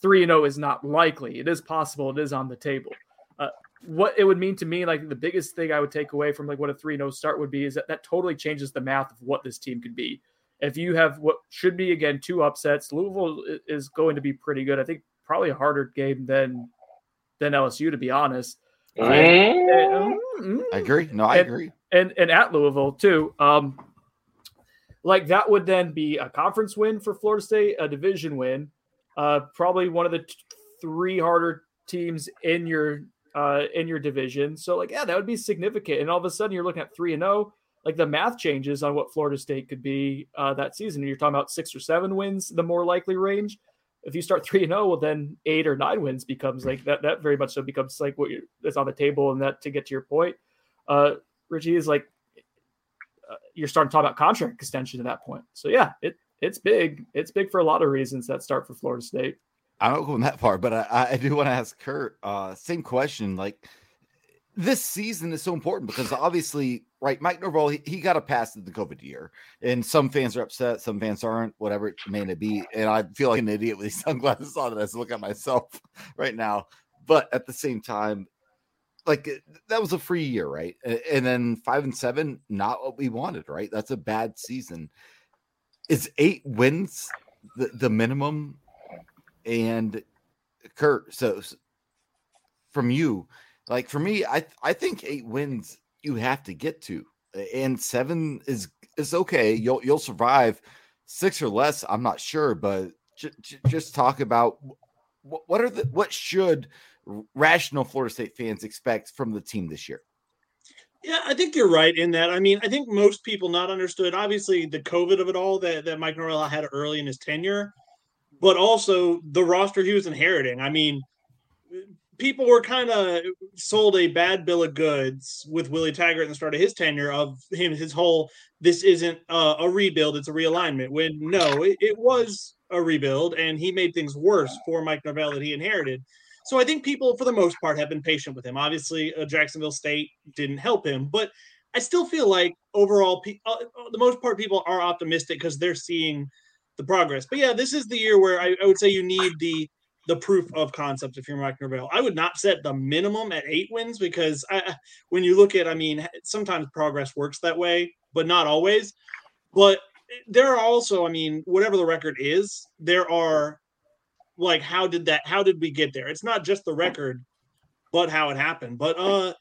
three and zero is not likely. It is possible. It is on the table. Uh, what it would mean to me, like the biggest thing I would take away from like what a three and zero start would be, is that that totally changes the math of what this team could be. If you have what should be again two upsets, Louisville is going to be pretty good. I think probably a harder game than than LSU to be honest. Mm. And, I agree. No, I And- agree. and and at Louisville too. Um, like that would then be a conference win for Florida State, a division win, uh, probably one of the t- three harder teams in your uh in your division. So like yeah, that would be significant. And all of a sudden you're looking at three and zero. Like the math changes on what Florida State could be uh, that season. You're talking about six or seven wins, the more likely range. If you start three and zero, well then eight or nine wins becomes like that. That very much so becomes like what that's on the table. And that to get to your point, uh, Richie is like uh, you're starting to talk about contract extension at that point. So yeah, it it's big. It's big for a lot of reasons that start for Florida State. I don't go that far, but I, I do want to ask Curt. Uh, same question. Like this season is so important because obviously, right? Mike Norvell, he, he got a pass in the COVID year, and some fans are upset, some fans aren't. Whatever it may be, and I feel like an idiot with these sunglasses on as I look at myself right now. But at the same time, like that was a free year, right? A- And then five and seven, not what we wanted, right? That's a bad season. Is eight wins the, the minimum? And Curt, so from you, like for me, I I think eight wins you have to get to, and seven is is okay. You'll you'll survive. Six or less, I'm not sure, but j- j- just talk about what, are the what should rational Florida State fans expect from the team this year? Yeah, I think you're right in that. I mean, I think most people not understood, obviously, the COVID of it all that, that Mike Norvell had early in his tenure, but also the roster he was inheriting. I mean, people were kind of sold a bad bill of goods with Willie Taggart in the start of his tenure of him, his whole this isn't uh, a rebuild, it's a realignment. When no, it, it was a rebuild, and he made things worse for Mike Norvell that he inherited. So I think people, for the most part, have been patient with him. Obviously, uh, Jacksonville State didn't help him, but I still feel like overall, pe- uh, uh, the most part, people are optimistic because they're seeing the progress. But yeah, this is the year where I, I would say you need the the proof of concept if you're Mike Norvell. I would not set the minimum at eight wins because I, when you look at, I mean, sometimes progress works that way, but not always. But there are also, I mean, whatever the record is, there are like how did that how did we get there it's not just the record but how it happened but uh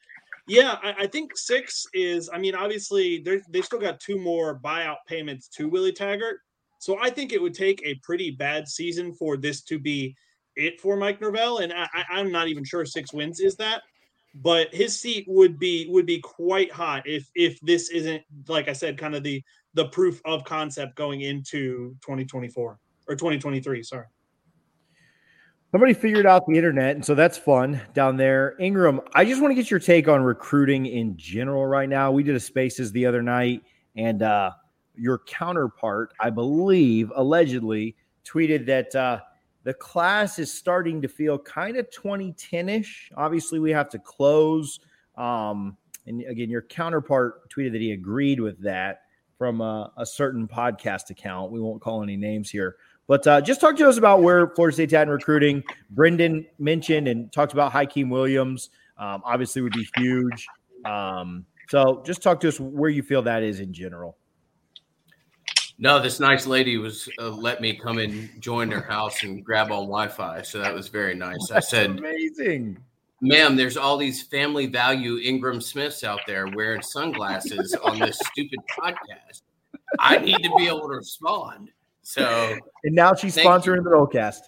yeah i, I think six is i mean obviously they they still got two more buyout payments to willie taggart so i think it would take a pretty bad season for this to be it for mike norvell and I, i'm not even sure six wins is that but his seat would be would be quite hot if if this isn't like i said kind of the the proof of concept going into 2024 or 2023 sorry Somebody figured out the internet, and so that's fun down there. Ingram, I just want to get your take on recruiting in general right now. We did a spaces the other night, and uh, your counterpart, I believe, allegedly tweeted that uh, the class is starting to feel kind of 2010 ish. Obviously, we have to close. Um, and again, your counterpart tweeted that he agreed with that from a, a certain podcast account. We won't call any names here. But uh, just talk to us about where Florida State's at in recruiting. Brendan mentioned and talked about Hykeem Williams. Um, obviously, would be huge. Um, so just talk to us where you feel that is in general. No, this nice lady was uh, let me come and join their house and grab on Wi-Fi, so that was very nice. I said, amazing. "Ma'am, there's all these family value Ingram Smiths out there wearing sunglasses on this stupid podcast. I need to be able to respond." So And now she's sponsoring the Rollcast.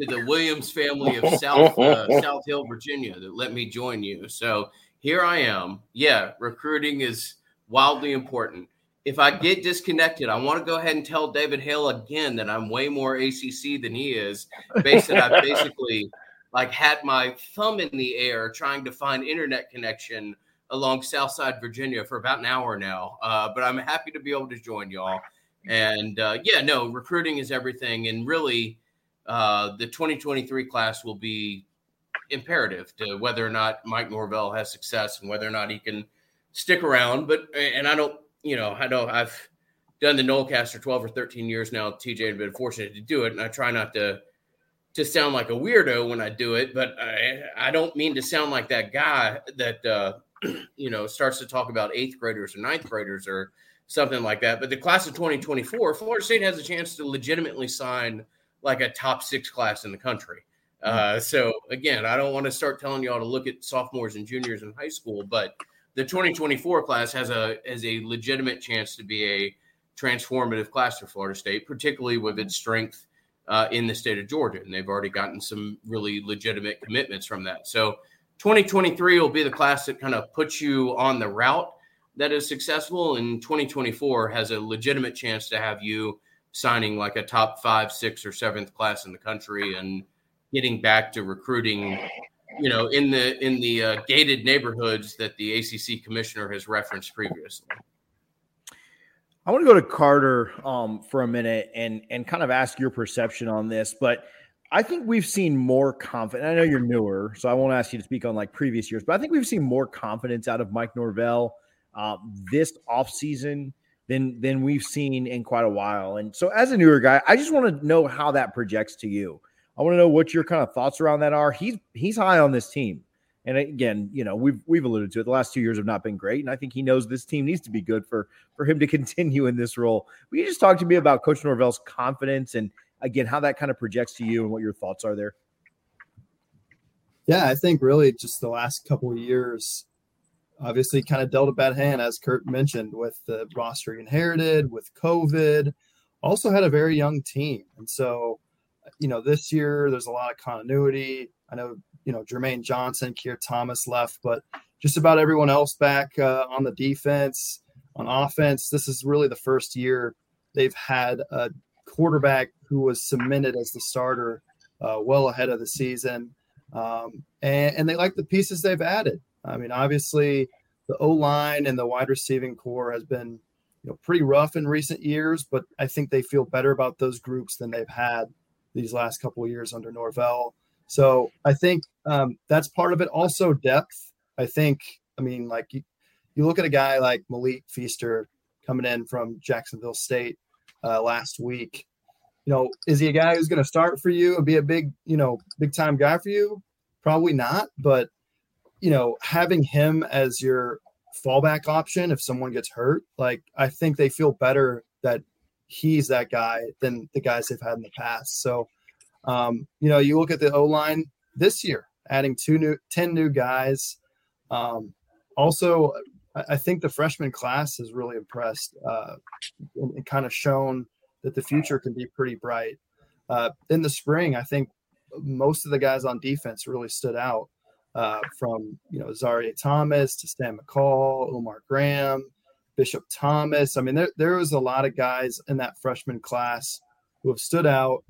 to the Williams family of South uh, South Hill, Virginia, that let me join you. So here I am. Yeah, recruiting is wildly important. If I get disconnected, I want to go ahead and tell David Hale again that I'm way more ACC than he is, based that I've basically like had my thumb in the air trying to find internet connection along Southside Virginia for about an hour now. Uh, but I'm happy to be able to join y'all. And uh, yeah, no, recruiting is everything, and really uh, the 2023 class will be imperative to whether or not Mike Norvell has success and whether or not he can stick around. But and I don't, you know, I know I've done the Nolecast for 12 or 13 years now. TJ has been fortunate to do it, and I try not to to sound like a weirdo when I do it, but I, I don't mean to sound like that guy that uh, you know starts to talk about eighth graders or ninth graders or something like that. But the class of 2024, Florida State has a chance to legitimately sign like a top six class in the country. Uh, so again, I don't want to start telling y'all to look at sophomores and juniors in high school, but the 2024 class has a has a legitimate chance to be a transformative class for Florida State, particularly with its strength uh, in the state of Georgia, and they've already gotten some really legitimate commitments from that. So 2023 will be the class that kind of puts you on the route that is successful, and 2024 has a legitimate chance to have you signing like a top five, six, or seventh class in the country and getting back to recruiting you know in the in the uh, gated neighborhoods that the ACC commissioner has referenced previously. I want to go to Carter um, for a minute and and kind of ask your perception on this, but I think we've seen more confidence. I know you're newer, so I won't ask you to speak on like previous years, but I think we've seen more confidence out of Mike Norvell uh, this offseason than than we've seen in quite a while. And so, as a newer guy, I just want to know how that projects to you. I want to know what your kind of thoughts around that are. He's he's high on this team. And again, you know, we've we've alluded to it. The last two years have not been great, and I think he knows this team needs to be good for for him to continue in this role. Will you just talk to me about Coach Norvell's confidence and again how that kind of projects to you and what your thoughts are there? Yeah, I think really just the last couple of years, obviously, kind of dealt a bad hand, as Curt mentioned, with the roster he inherited, with COVID. Also had a very young team, and so you know, this year there's a lot of continuity. I know, you know, Jermaine Johnson, Keir Thomas left, but just about everyone else back uh, on the defense, on offense. This is really the first year they've had a quarterback who was cemented as the starter uh, well ahead of the season. Um, and, and they like the pieces they've added. I mean, obviously, the O line and the wide receiving core has been you know pretty rough in recent years, but I think they feel better about those groups than they've had these last couple of years under Norvell. So I think um, that's part of it. Also, depth. I think, I mean, like you, you look at a guy like Malik Feaster coming in from Jacksonville State uh, last week. You know, is he a guy who's going to start for you and be a big, you know, big time guy for you? Probably not. But, you know, having him as your fallback option if someone gets hurt, like I think they feel better that he's that guy than the guys they've had in the past. So, um, you know, you look at the O line this year, adding two new, 10 new guys. Um, also, I think the freshman class has really impressed uh, and, and kind of shown that the future can be pretty bright. Uh, in the spring, I think most of the guys on defense really stood out. Uh, from you know Zaire Thomas to Sam McCall, Omar Graham, Bishop Thomas. I mean, there, there was a lot of guys in that freshman class who have stood out.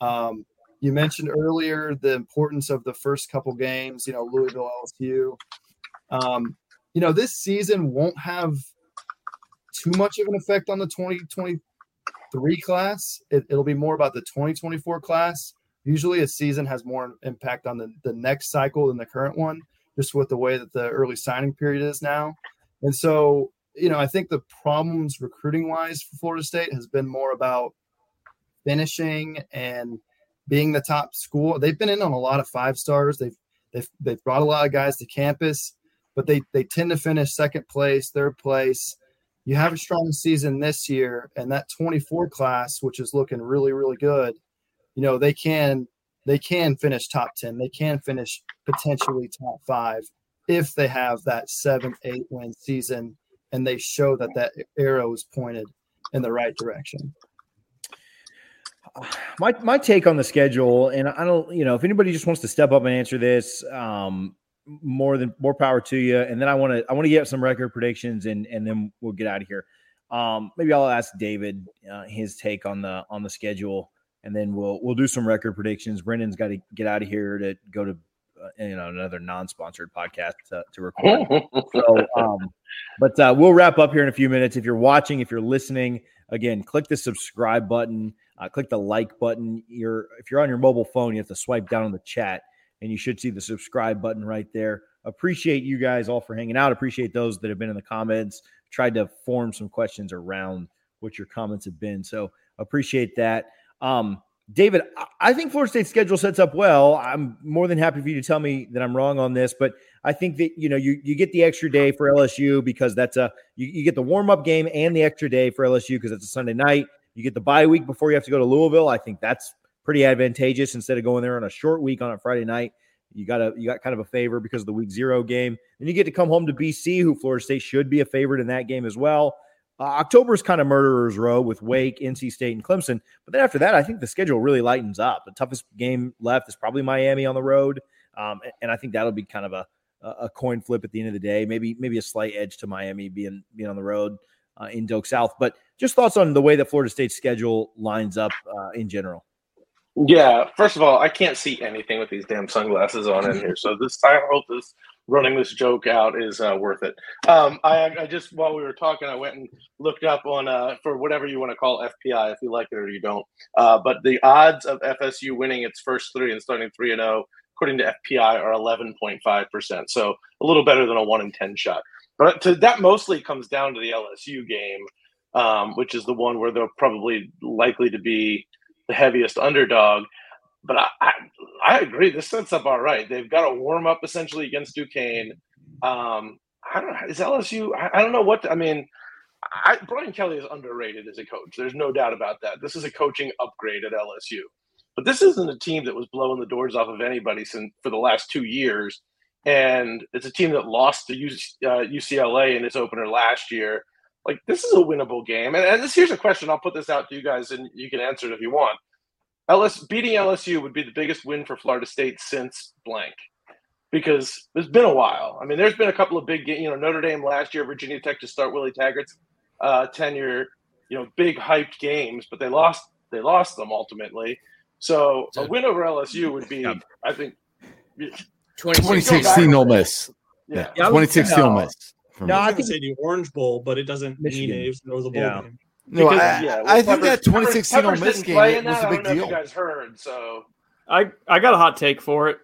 Um, you mentioned earlier the importance of the first couple games, you know, Louisville, LSU. Um, you know, this season won't have too much of an effect on the 2023 class. It, will be more about the 2024 class. Usually a season has more impact on the, the next cycle than the current one, just with the way that the early signing period is now. And so you know, I think the problems recruiting wise for Florida State has been more about finishing and being the top school. They've been in on a lot of five stars. They've they've they've brought a lot of guys to campus, but they they tend to finish second place, third place. You have a strong season this year, and that 24 class, which is looking really really good, you know they can they can finish top 10. They can finish potentially top five if they have that seven eight win season and they show that that arrow is pointed in the right direction. My my take on the schedule, and I don't, you know, if anybody just wants to step up and answer this, um, more than more power to you. And then I want to I want to get some record predictions, and and then we'll get out of here. Um, maybe I'll ask David uh, his take on the on the schedule, and then we'll we'll do some record predictions. Brendan's got to get out of here to go to you know another non-sponsored podcast to, to record. so, um, but uh, we'll wrap up here in a few minutes. If you're watching, if you're listening, again, click the subscribe button, uh, click the like button. You're if you're on your mobile phone, you have to swipe down on the chat, and you should see the subscribe button right there. Appreciate you guys all for hanging out. Appreciate those that have been in the comments. Tried to form some questions around what your comments have been. So appreciate that. Um, David, I- think Florida State's schedule sets up well. I'm more than happy for you to tell me that I'm wrong on this, but I think that you know you you get the extra day for LSU because that's a you, you get the warm up game and the extra day for LSU because it's a Sunday night. You get the bye week before you have to go to Louisville. I think that's pretty advantageous instead of going there on a short week on a Friday night. You got a you got kind of a favor because of the week zero game. and you get to come home to BC, who Florida State should be a favorite in that game as well. Uh, October is kind of murderer's row with Wake, NC State, and Clemson. But then after that, I think the schedule really lightens up. The toughest game left is probably Miami on the road, um, and- I think that'll be kind of a a coin flip at the end of the day. Maybe maybe a slight edge to Miami being being on the road uh, in Doak South. But just thoughts on the way that Florida State's schedule lines up uh, in general. Yeah, first of all, I can't see anything with these damn sunglasses on in here. So this, I hope this running this joke out is uh, worth it. Um, I, I just while we were talking, I went and looked up on uh, for whatever you want to call FPI, if you like it or you don't. Uh, but the odds of FSU winning its first three and starting three and zero, according to FPI, are eleven point five percent. So a little better than a one in ten shot. But to, that mostly comes down to the LSU game, um, which is the one where they're probably likely to be the heaviest underdog. But I, I, I agree. This sets up all right. They've got a warm up essentially against Duquesne. Um, I don't know. Is LSU? I, I don't know what. I mean, I, Brian Kelly is underrated as a coach. There's no doubt about that. This is a coaching upgrade at LSU. But this isn't a team that was blowing the doors off of anybody since for the last two years. And it's a team that lost to uh, UCLA in its opener last year. Like this is a winnable game. And, and this here's a question. I'll put this out to you guys, and you can answer it if you want. LS beating LSU would be the biggest win for Florida State since blank, because it's been a while. I mean, there's been a couple of big, you know, Notre Dame last year, Virginia Tech to start Willie Taggart's uh, tenure, you know, big hyped games, but they lost. They lost them ultimately. So a win over LSU would be, I think, 2016 Ole Miss. Yeah. Yeah, 2016 Ole Miss. No, me. I I was think say the Orange Bowl, but it doesn't Michigan. mean it was a bowl Yeah. game. No, Because, I, yeah, I think that 2016 Ole Peppers Miss game play in was that. a I big don't know if deal. you guys heard. So I I got a hot take for it.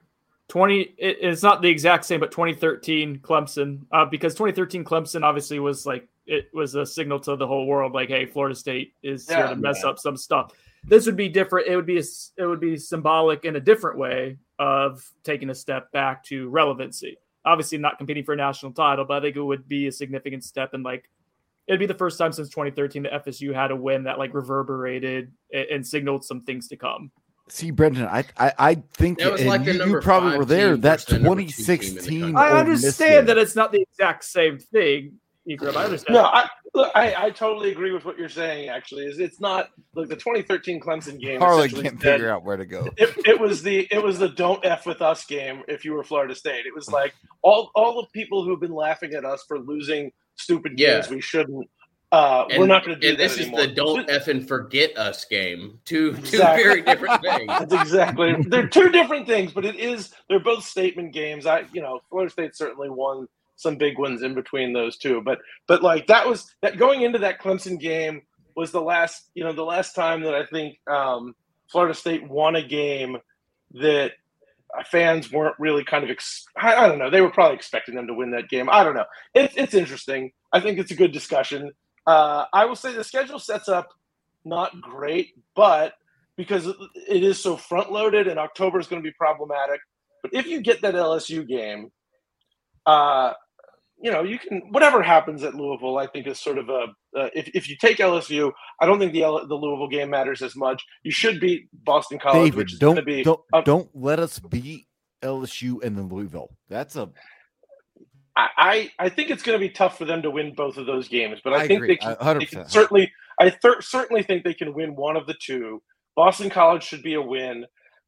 20 it- it's not the exact same but 2013 Clemson uh, because 2013 Clemson obviously was like it was a signal to the whole world like hey Florida State is here to mess up some stuff. This would be different. It would be a s it would be symbolic in a different way of taking a step back to relevancy. Obviously not competing for a national title, but I think it would be a significant step in like it'd be the first time since 2013 that FSU had a win that like reverberated and, and signaled some things to come. See, Brendan, I I, I think That was like you, you probably were there. team That versus the number two team in the 2016. I understand that it's not the exact same thing, Ingram. I understand. no, I, look, I I totally agree with what you're saying. Actually, is it's not like the 2013 Clemson game. Harley essentially can't said- figure out where to go. it, it was the it was the don't f with us game if you were Florida State. It was like all all the people who've been laughing at us for losing stupid Yeah. games we shouldn't. Uh, And, we're not going to do and this anymore. is the don't effing forget us game. Two two Exactly. very different things. That's exactly. They're two different things, but it is. They're both statement games. I, you know, Florida State certainly won some big ones in between those two, but but like that was that going into that Clemson game was the last. You know, the last time that I think um, Florida State won a game that fans weren't really kind of. Ex- I, I don't know. They were probably expecting them to win that game. I don't know. It's it's interesting. I think it's a good discussion. Uh, I will say the schedule sets up not great, but because it is so front loaded and October is going to be problematic. But if you get that LSU game, uh, you know, you can whatever happens at Louisville. I think is sort of a uh, if if you take LSU, I don't think the L- the Louisville game matters as much. You should beat Boston College, David, which is going to don't be don't um, don't let us beat LSU and then Louisville. That's a I, I think it's going to be tough for them to win both of those games, but I, I think agree. they can, they can certainly. I thir- certainly think they can win one of the two. Boston College should be a win.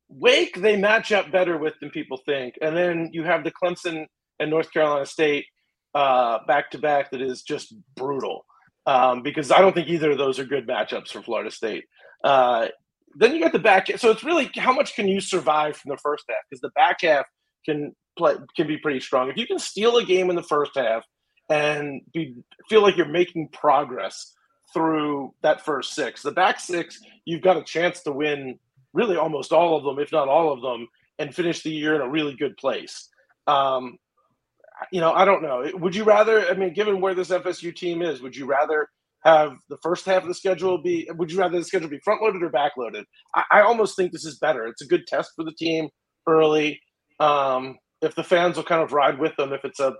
Wake they match up better with than people think, and then you have the Clemson and North Carolina State back to back that is just brutal. Um, because I don't think either of those are good matchups for Florida State. Uh, then you got the back, so it's really how much can you survive from the first half? Because the back half can play can be pretty strong. If you can steal a game in the first half and be feel like you're making progress through that first six, the back six, you've got a chance to win really almost all of them, if not all of them, and finish the year in a really good place. Um, you know, I don't know. Would you rather? I mean, given where this FSU team is, would you rather have the first half of the schedule be? Would you rather the schedule be front loaded or back loaded? I, I almost think this is better. It's a good test for the team early. Um, if the fans will kind of ride with them, if it's a,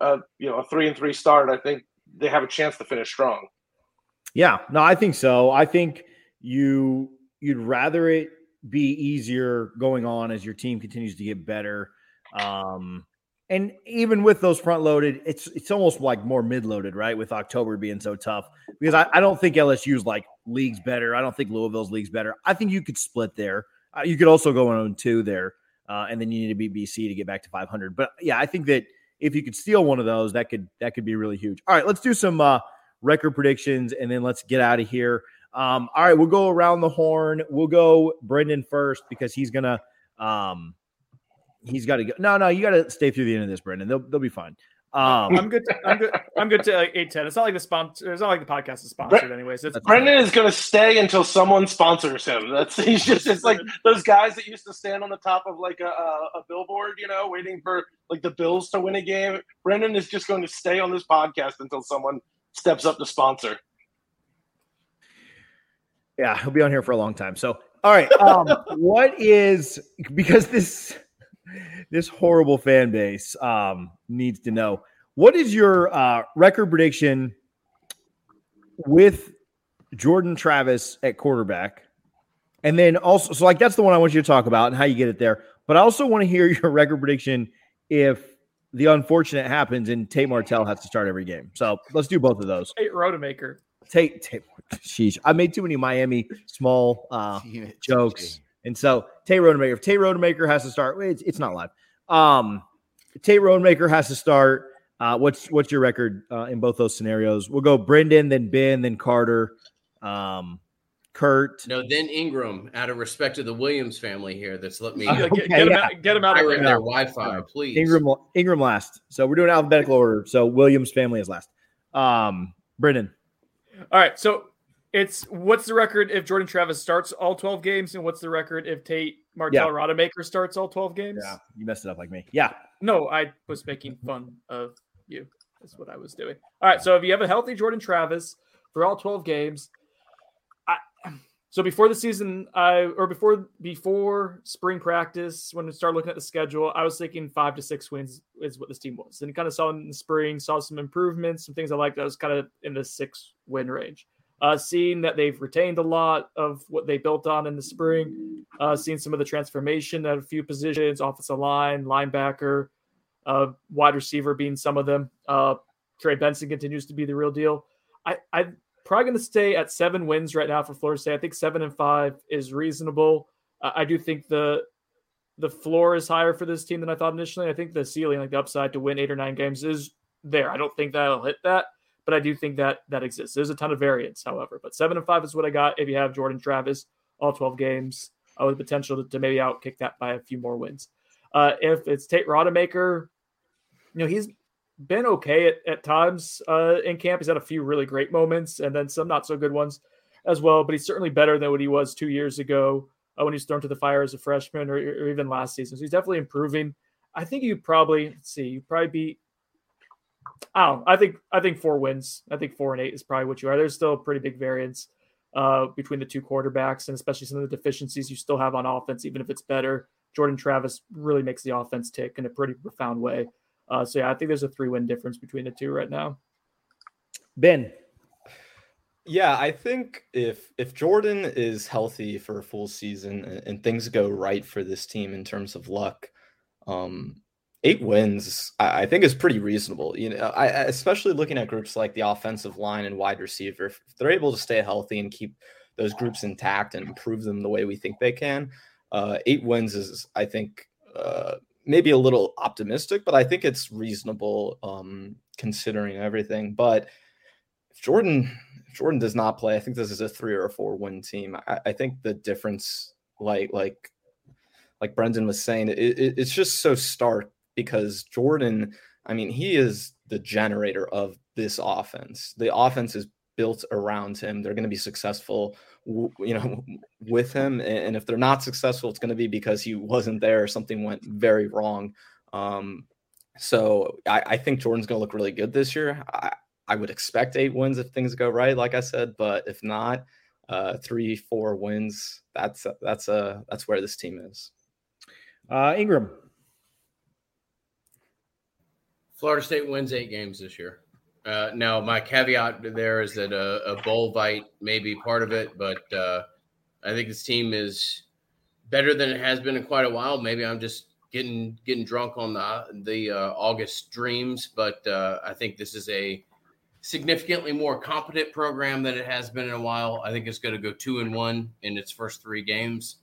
a you know a three and three start, I think they have a chance to finish strong. Yeah, no, I think so. I think you you'd rather it be easier going on as your team continues to get better. Um, and even with those front loaded, it's it's almost like more mid loaded, right? With October being so tough, because I, I don't think LSU's like leagues better. I don't think Louisville's leagues better. I think you could split there. Uh, you could also go on two there, uh, and then you need to beat BC to get back to 500. But yeah, I think that if you could steal one of those, that could that could be really huge. All right, let's do some uh, record predictions, and then let's get out of here. Um, all right, we'll go around the horn. We'll go Brendan first because he's gonna um, he's got to go. No, no, you got to stay through the end of this, Brendan. They'll they'll be fine. Um, I'm good. To, I'm good. I'm good to like eight ten. It's not like the sponsor. It's not like the podcast is sponsored, anyways. It's Brendan is going to stay until someone sponsors him. That's he's just it's like those guys that used to stand on the top of like a, a, a billboard, you know, waiting for like the Bills to win a game. Brendan is just going to stay on this podcast until someone steps up to sponsor. Yeah, he'll be on here for a long time. So, all right, um, what is because this this horrible fan base um, needs to know what is your uh, record prediction with Jordan Travis at quarterback, and then also so like that's the one I want you to talk about and how you get it there. But I also want to hear your record prediction if the unfortunate happens and Tate Martell has to start every game. So let's do both of those. Tate Rodemaker. Tate, Tate, sheesh. I made too many Miami small uh, jokes. And so Tate Rodemaker, if Tate Rodemaker has to start, it's, it's not live. Um, Tate Rodemaker has to start. Uh, what's what's your record uh, in both those scenarios? We'll go Brendan, then Ben, then Carter, um, Curt. No, then Ingram. Out of respect to the Williams family here, that's let me Yeah, Okay, get, get him out. Get him out of fire their. Wi-Fi, please. Ingram Ingram last. So we're doing alphabetical order. So Williams family is last. Um, Brendan. All right, so it's what's the record if Jordan Travis starts all 12 games, and what's the record if Tate Martell Yeah. Rodemaker starts all 12 games? Yeah, you messed it up like me. Yeah. No, I was making fun of you. That's what I was doing. All right, so if you have a healthy Jordan Travis for all 12 games, I so before the season, I or before before spring practice, when we started looking at the schedule, I was thinking five to six wins is what this team was. And kind of saw in the spring, saw some improvements, some things I liked. I was kind of in the six win range. Uh, seeing that they've retained a lot of what they built on in the spring, uh, seeing some of the transformation at a few positions, offensive line, linebacker, uh, wide receiver being some of them. Uh, Trey Benson continues to be the real deal. I, I'm probably going to stay at seven wins right now for Florida State. I think seven and five is reasonable. I do think the the floor is higher for this team than I thought initially. I think the ceiling, like the upside to win eight or nine games, is there. I don't think that'll hit that, but I do think that that exists. There's a ton of variance, however. But seven and five is what I got. If you have Jordan Travis all 12 games, uh, with potential to, to maybe outkick that by a few more wins. Uh, if it's Tate Rodemaker, you know he's been okay at, at times uh, in camp. He's had a few really great moments and then some not so good ones as well. But he's certainly better than what he was two years ago uh, when he was thrown to the fire as a freshman, or, or even last season. So he's definitely improving. I think you probably see, you probably beat. I don't. know. I think I think four wins. I think four and eight is probably what you are. There's still a pretty big variance uh, between the two quarterbacks, and especially some of the deficiencies you still have on offense, even if it's better. Jordan Travis really makes the offense tick in a pretty profound way. Uh, so yeah, I think there's a three win difference between the two right now. Ben. Yeah, I think if if Jordan is healthy for a full season and, and things go right for this team in terms of luck, um, eight wins I, think is pretty reasonable. You know, I- especially looking at groups like the offensive line and wide receiver, if they're able to stay healthy and keep those groups intact and improve them the way we think they can, uh, eight wins is I think uh, maybe a little optimistic, but I think it's reasonable um, considering everything. But if Jordan if Jordan does not play, I think this is a three or a four win team. I, I think the difference, like like like Brendan was saying, it, it, it's just so stark because Jordan, I mean, he is the generator of this offense. The offense is built around him. They're going to be successful, you know, with him. And if they're not successful, it's going to be because he wasn't there something went very wrong. Um, so I, I think Jordan's going to look really good this year. I, I would expect eight wins if things go right, like I said. But if not, uh, three, four wins. That's that's a that's where this team is. Uh, Ingram. Florida State wins eight games this year. Uh, now, my caveat there is that a, a bowl fight may be part of it, but uh, I think this team is better than it has been in quite a while. Maybe I'm just getting getting drunk on the the uh, August dreams, but uh, I think this is a significantly more competent program than it has been in a while. I think it's going to go two and one in its first three games.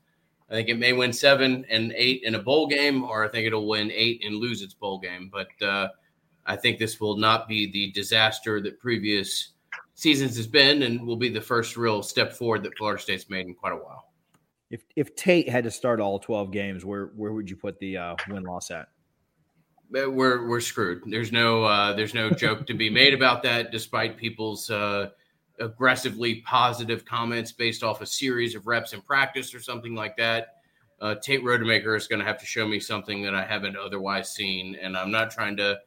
I think it may win seven and eight in a bowl game, or I think it'll win eight and lose its bowl game. But uh, I think this will not be the disaster that previous seasons has been, and will be the first real step forward that Florida State's made in quite a while. If if Tate had to start all twelve games, where where would you put the uh, win loss at? We're we're screwed. There's no uh, there's no joke to be made about that, despite people's uh, aggressively positive comments based off a series of reps in practice or something like that. Uh, Tate Rodemaker is going to have to show me something that I haven't otherwise seen, and I'm not trying to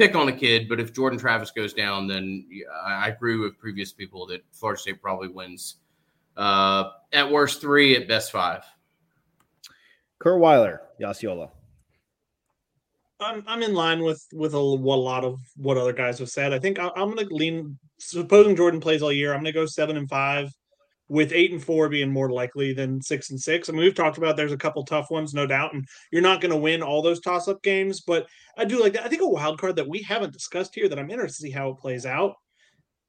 pick on a kid, but if Jordan Travis goes down, then I agree with previous people that Florida State probably wins uh, at worst three, at best five. Curt Weiler, Osceola. I'm I'm in line with with a, a lot of what other guys have said. I think I, am going to lean. Supposing Jordan plays all year, I'm going to go seven and five, with eight and four being more likely than six and six. I mean, we've talked about there's a couple tough ones, no doubt, and you're not going to win all those toss up games. But I do like that. I think a wild card that we haven't discussed here that I'm interested to see how it plays out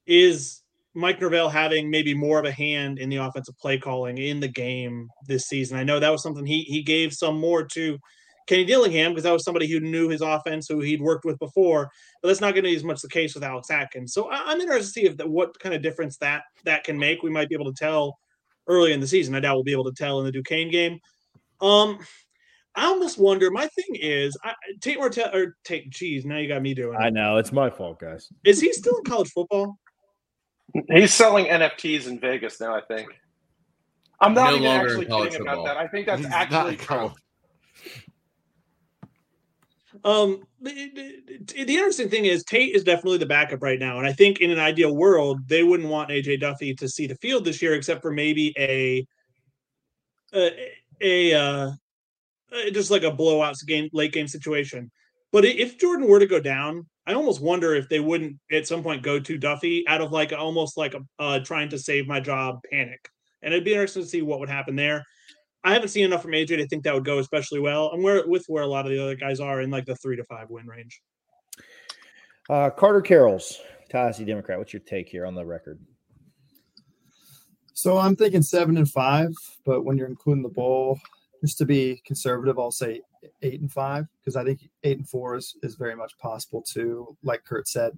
is Mike Norvell having maybe more of a hand in the offensive play calling in the game this season. I know that was something he he gave some more to Kenny Dillingham because that was somebody who knew his offense, who he'd worked with before. But that's not going to be as much the case with Alex Atkins. So I'm interested to see if the, what kind of difference that that can make. We might be able to tell early in the season. I doubt we'll be able to tell in the Duquesne game. Um, I almost wonder. My thing is, I, Tate Martell or Tate. Geez, now you got me doing. I know it's my fault, guys. Is he still in college football? He's selling NFTs in Vegas now. I think. I'm not No even actually in college kidding about that. I think that's He's actually not true. Um, the, the, the interesting thing is Tate is definitely the backup right now, and I think in an ideal world they wouldn't want AJ Duffy to see the field this year, except for maybe a a, a uh, just like a blowout game, late game situation. But if Jordan were to go down, I almost wonder if they wouldn't at some point go to Duffy out of like almost like a uh, trying to save my job panic, and it'd be interesting to see what would happen there. I haven't seen enough from AJ to think that would go especially well. I'm where with where a lot of the other guys are in like the three to five win range. Uh, Carter Karels Tallahassee Democrat. What's your take here on the record? So I'm thinking seven and five, but when you're including the bowl, just to be conservative, I'll say eight and five because I think eight and four is, is very much possible too. Like Curt said,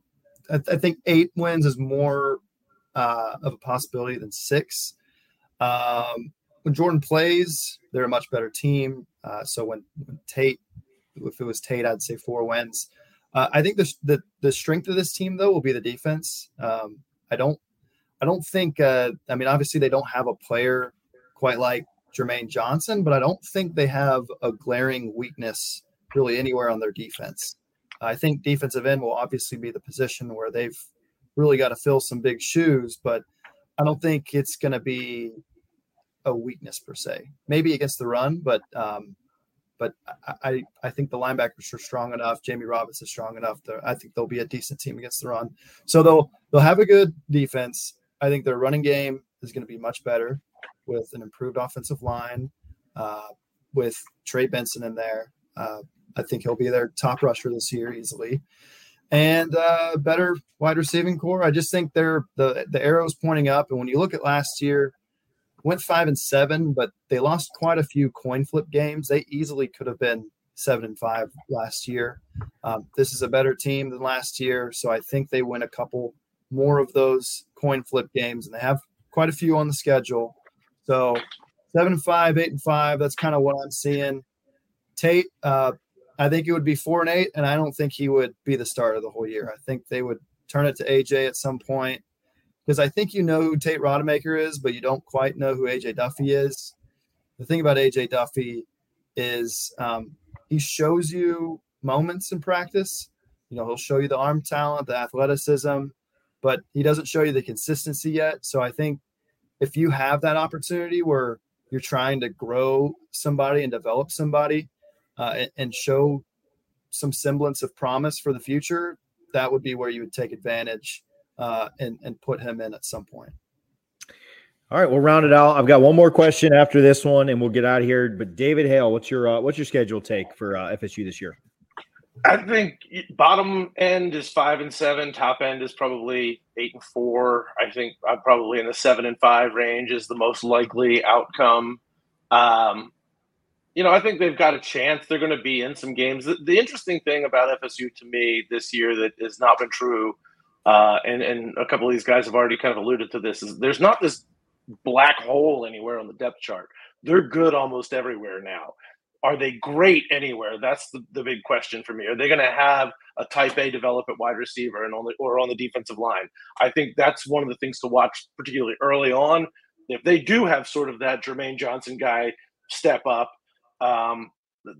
I, I think eight wins is more uh, of a possibility than six. Um, when Jordan plays, they're a much better team. Uh, so when, when Tate, if it was Tate, I'd say four wins. Uh, I think the, the the strength of this team though will be the defense. Um, I don't I don't think. Uh, I mean, obviously they don't have a player quite like Jermaine Johnson, but I don't think they have a glaring weakness really anywhere on their defense. I think defensive end will obviously be the position where they've really got to fill some big shoes, but I don't think it's going to be a weakness per se. Maybe against the run, but um, but I, I think the linebackers are strong enough. Jamie Roberts is strong enough. To, I think they'll be a decent team against the run. So they'll they'll have a good defense. I think their running game is going to be much better with an improved offensive line, uh, with Trey Benson in there. Uh, I think he'll be their top rusher this year easily, and uh, better wide receiving core. I just think they're the the arrows pointing up. And when you look at last year, went five and seven, but they lost quite a few coin flip games. They easily could have been seven and five last year. Um, this is a better team than last year, so I think they win a couple more of those coin flip games, and they have quite a few on the schedule. So seven and five, eight and five. That's kind of what I'm seeing. Tate, uh, I think it would be four and eight, and I don't think he would be the starter the whole year. I think they would turn it to AJ at some point because I think you know who Tate Rodemaker is, but you don't quite know who AJ Duffy is. The thing about AJ Duffy is um, he shows you moments in practice. You know, he'll show you the arm talent, the athleticism, but he doesn't show you the consistency yet. So I think if you have that opportunity where you're trying to grow somebody and develop somebody uh, and, and show some semblance of promise for the future, that would be where you would take advantage uh, and, and put him in at some point. All right, we'll round it out. I've got one more question after this one, and we'll get out of here. But David Hale, what's your uh, what's your schedule take for uh, FSU this year? I think bottom end is five and seven. Top end is probably eight and four. I think I'm probably in the seven and five range is the most likely outcome. Um, you know, I think they've got a chance. They're going to be in some games. The, the, interesting thing about FSU to me this year that has not been true, uh, and and a couple of these guys have already kind of alluded to this, is there's not this black hole anywhere on the depth chart. They're good almost everywhere now. Are they great anywhere? That's the, the big question for me. Are they going to have a type A develop at wide receiver and on the, or on the defensive line? I think that's one of the things to watch, particularly early on. If they do have sort of that Jermaine Johnson guy step up, um,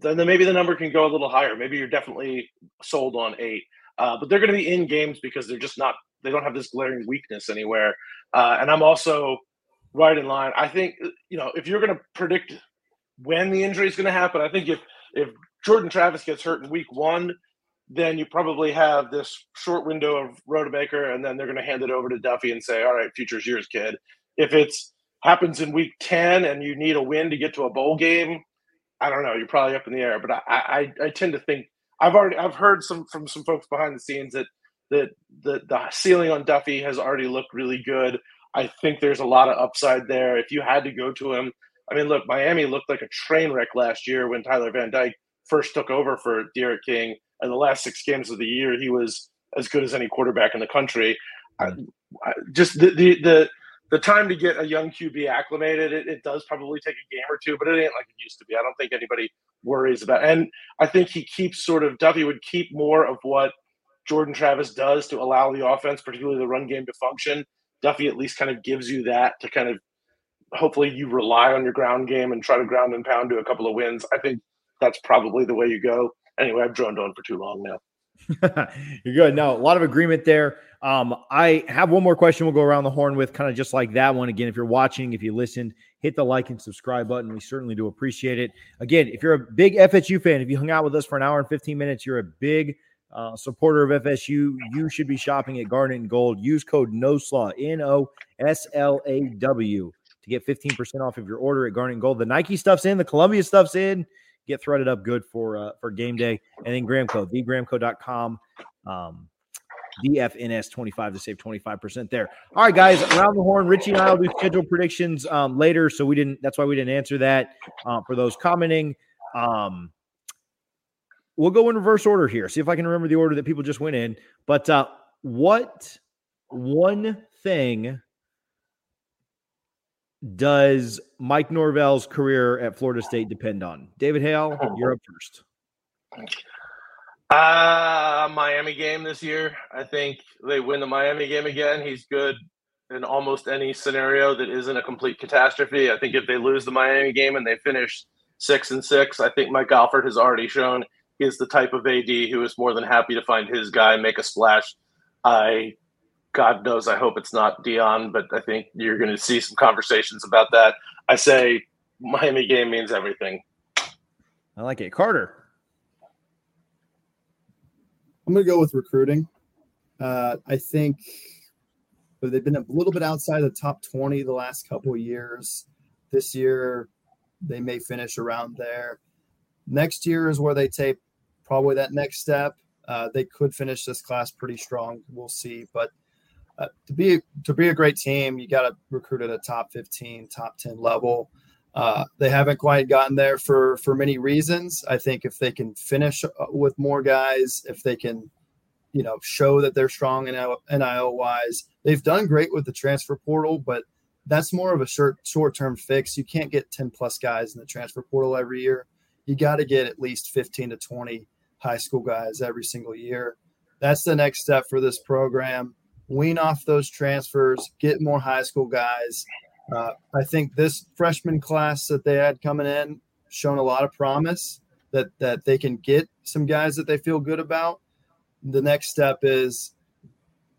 then, then maybe the number can go a little higher. Maybe you're definitely sold on eight. Uh, but they're going to be in games because they're just not, they don't have this glaring weakness anywhere. Uh, and I'm also right in line. I think, you know, if you're going to predict when the injury is going to happen. I think if if Jordan Travis gets hurt in week one, then you probably have this short window of Rodemaker, and then they're going to hand it over to Duffy and say, "All right, future's yours, kid." If it's happens in week ten and you need a win to get to a bowl game, I don't know. You're probably up in the air, but I I, I tend to think I've already I've heard some from some folks behind the scenes that that the the ceiling on Duffy has already looked really good. I think there's a lot of upside there. If you had to go to him, I mean, look, Miami looked like a train wreck last year when Tyler Van Dyke first took over for D'Eriq King. And the last six games of the year, he was as good as any quarterback in the country. I, I, just the, the, the the time to get a young QB acclimated, it, it, does probably take a game or two, but it ain't like it used to be. I don't think anybody worries about. And I think he keeps sort of Duffy would keep more of what Jordan Travis does to allow the offense, particularly the run game, to function. Duffy at least kind of gives you that to kind of hopefully you rely on your ground game and try to ground and pound to a couple of wins. I think that's probably the way you go. Anyway, I've droned on for too long now. You're good. No, a lot of agreement there. Um, I have one more question we'll go around the horn with, kind of just like that one. Again, if you're watching, if you listened, hit the like and subscribe button. We certainly do appreciate it. Again, if you're a big FSU fan, if you hung out with us for an hour and 15 minutes, you're a big uh, supporter of FSU. You should be shopping at Garnet and Gold. Use code NOSLAW, N O S L A W to get 15% off of your order at Garnet and Gold. The Nike stuff's in, the Columbia stuff's in. Get threaded up good for uh, for game day. And then Gramco, thegramco.com. Um, DFNS25 to save 25% there. All right, guys, around the horn. Richie and I will do schedule predictions um, later. So we didn't, that's why we didn't answer that uh, for those commenting. Um, we'll go in reverse order here. See if I can remember the order that people just went in. But uh, what one thing does Mike Norvell's career at Florida State depend on? David Hale, you're up first. Uh, Miami game this year. I think they win the Miami game again. He's good in almost any scenario that isn't a complete catastrophe. I think if they lose the Miami game and they finish six and six, I think Mike Alford has already shown he is the type of AD who is more than happy to find his guy, make a splash. I God knows, I hope it's not Deion, but I think you're going to see some conversations about that. I say Miami game means everything. I like it. Carter. I'm going to go with recruiting. Uh, I think they've been a little bit outside the top 20 the last couple of years. This year, they may finish around there. Next year is where they take probably that next step. Uh, they could finish this class pretty strong. We'll see. But uh, to be to be a great team, you got to recruit at a top 15, top 10 level. Uh, they haven't quite gotten there for for many reasons. I think if they can finish uh, with more guys, if they can, you know, show that they're strong in NIL wise, they've done great with the transfer portal, but that's more of a short short term fix. You can't get 10 plus guys in the transfer portal every year. You got to get at least 15 to 20 high school guys every single year. That's the next step for this program wean off those transfers, get more high school guys. Uh, I think this freshman class that they had coming in shown a lot of promise that that they can get some guys that they feel good about. The next step is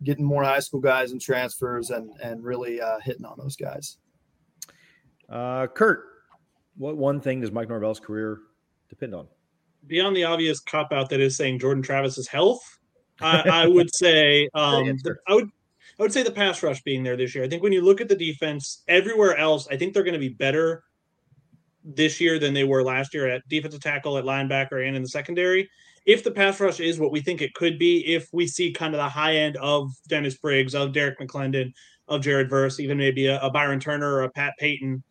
getting more high school guys and transfers and and really uh, hitting on those guys. Uh, Curt, what one thing does Mike Norvell's career depend on? Beyond the obvious cop out that is saying Jordan Travis's health, I, I would say um, I would I would say the pass rush being there this year. I think when you look at the defense everywhere else, I think they're going to be better this year than they were last year at defensive tackle, at linebacker, and in the secondary. If the pass rush is what we think it could be, if we see kind of the high end of Dennis Briggs, of Derrick McLendon, of Jared Verse, even maybe a, a Byron Turner or a Pat Payton,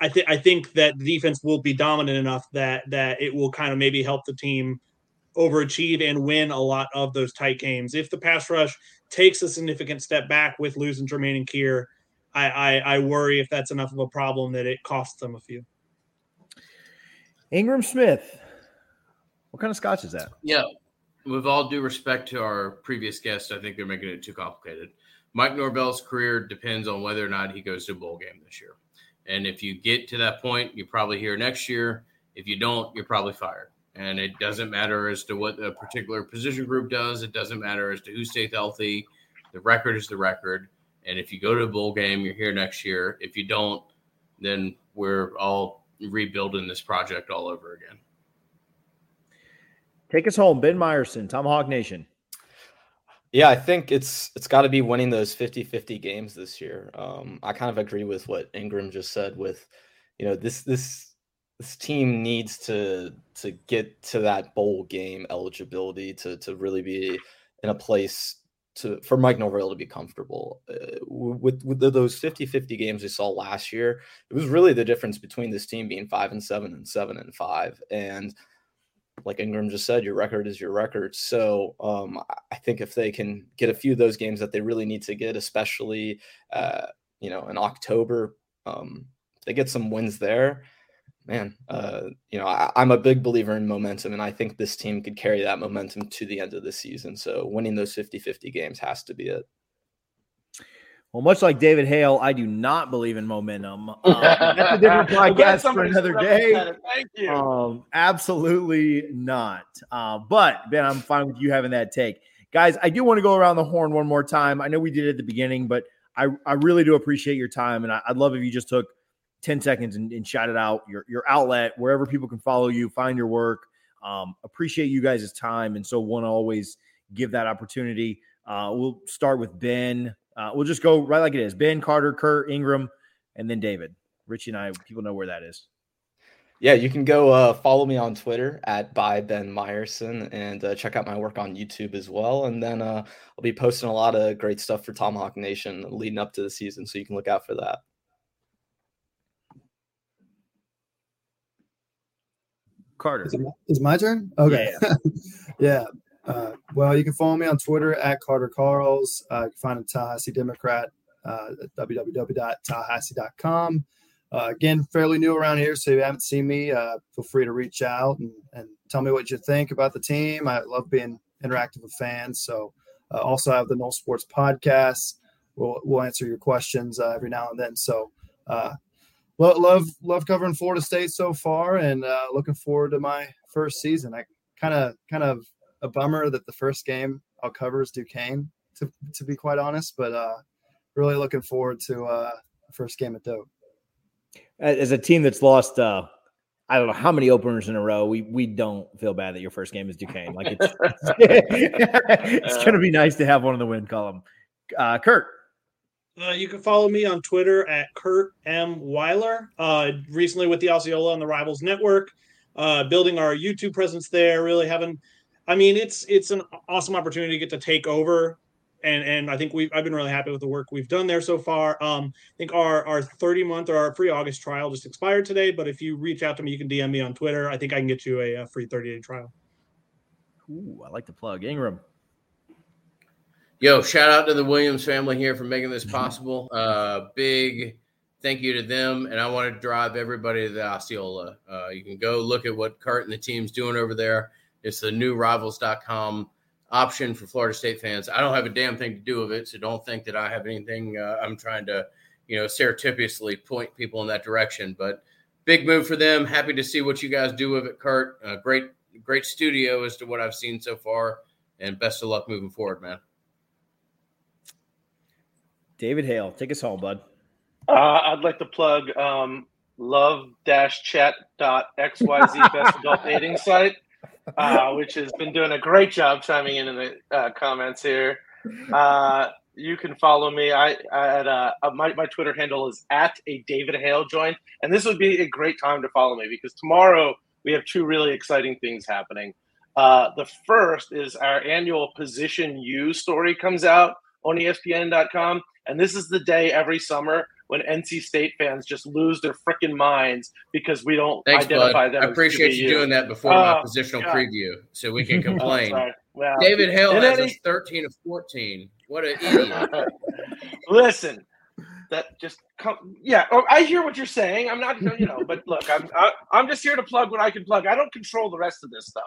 I think I think that the defense will be dominant enough that that it will kind of maybe help the team overachieve and win a lot of those tight games. If the pass rush takes a significant step back with losing Jermaine and Keir, I, I, I worry if that's enough of a problem that it costs them a few. Ingram Smith, what kind of scotch is that? Yeah, with all due respect to our previous guest, I think they're making it too complicated. Mike Norvell's career depends on whether or not he goes to a bowl game this year. And if you get to that point, you're probably here next year. If you don't, you're probably fired. And it doesn't matter as to what the particular position group does. It doesn't matter as to who stays healthy. The record is the record. And if you go to a bowl game, you're here next year. If you don't, then we're all rebuilding this project all over again. Take us home, Ben Meyerson, Tomahawk Nation. Yeah, I think it's it's got to be winning those 50-50 games this year. Um, I kind of agree with what Ingram just said with, you know, this this this team needs to to get to that bowl game eligibility to to really be in a place to for Mike Norvell to be comfortable. Uh, with with those 50-50 games we saw last year, it was really the difference between this team being 5 and 7 and 7 and 5 and like Ingram just said, your record is your record. So um, I think if they can get a few of those games that they really need to get, especially uh, you know in October, um, they get some wins there. Man, uh, you know I, I'm a big believer in momentum, and I think this team could carry that momentum to the end of the season. So winning those 50-50 games has to be it. Well, much like David Hale, I do not believe in momentum. Um, that's a different podcast for another day. Thank you. Um, absolutely not. Uh, but Ben, I'm fine with you having that take, guys. I do want to go around the horn one more time. I know we did it at the beginning, but I, I really do appreciate your time, and I, would love if you just took 10 seconds and, and shout it out your your outlet wherever people can follow you, find your work. Um, appreciate you guys' time, and so want to always give that opportunity. Uh, we'll start with Ben. Uh, we'll just go right like it is. Ben Carter, Curt Ingram, and then David. Richie and I, people know where that is. Yeah, you can go uh, follow me on Twitter at by Ben Meyerson and uh, check out my work on YouTube as well. And then uh, I'll be posting a lot of great stuff for Tomahawk Nation leading up to the season, so you can look out for that. Carter, is it, is it my turn? Okay, yeah. yeah. Uh, well, you can follow me on Twitter at Carter Karels. Uh, you can find a Tallahassee Democrat uh, at www.tallahassee.com. Uh, again, fairly new around here, so if you haven't seen me, uh, feel free to reach out and, and tell me what you think about the team. I love being interactive with fans. So, uh, also have the No Sports podcast. We'll, we'll answer your questions uh, every now and then. So, uh, love, love love covering Florida State so far, and uh, looking forward to my first season. I kind of kind of a bummer that the first game I'll cover is Duquesne, to, to be quite honest. But uh, really looking forward to uh, first game at Doak. As a team that's lost, uh, I don't know how many openers in a row, we we don't feel bad that your first game is Duquesne. Like it's it's going to be nice to have one in the win column. Uh, Curt. Uh, you can follow me on Twitter at Curt M. Weiler. Uh, recently with the Osceola on the Rivals Network, uh, building our YouTube presence there, really having I mean, it's it's an awesome opportunity to get to take over, and and I think we I've been really happy with the work we've done there so far. Um, I think our our 30 month or our free August trial just expired today, but if you reach out to me, you can DM me on Twitter. I think I can get you a, a free 30 day trial. Ooh, I like the plug, Ingram. Yo, shout out to the Williams family here for making this possible. Uh, big thank you to them. And I want to drive everybody to the Osceola. Uh, you can go look at what Curt and the team's doing over there. It's the new rivals.com option for Florida State fans. I don't have a damn thing to do with it, so don't think that I have anything. Uh, I'm trying to, you know, surreptitiously point people in that direction. But big move for them. Happy to see what you guys do with it, Curt. Uh, great, great studio as to what I've seen so far, and best of luck moving forward, man. David Hale, take us home, bud. Uh, I'd like to plug um, love-chat.xyz best adult dating site, uh, which has been doing a great job chiming in in the uh, comments here. Uh, you can follow me. I, I at uh, my my Twitter handle is at a David Hale joint, and this would be a great time to follow me because tomorrow we have two really exciting things happening. Uh, the first is our annual Position U story comes out on ESPN.com, and this is the day every summer when NC State fans just lose their freaking minds because we don't Thanks, identify bud. them. I appreciate you doing that before Oh, my positional God. preview, so we can complain. Well, David Hale has then us 13 of 14. What an idiot. Listen, that just come. Yeah, oh, I hear what you're saying. I'm not, you know, but look, I'm I, I'm just here to plug what I can plug. I don't control the rest of this stuff.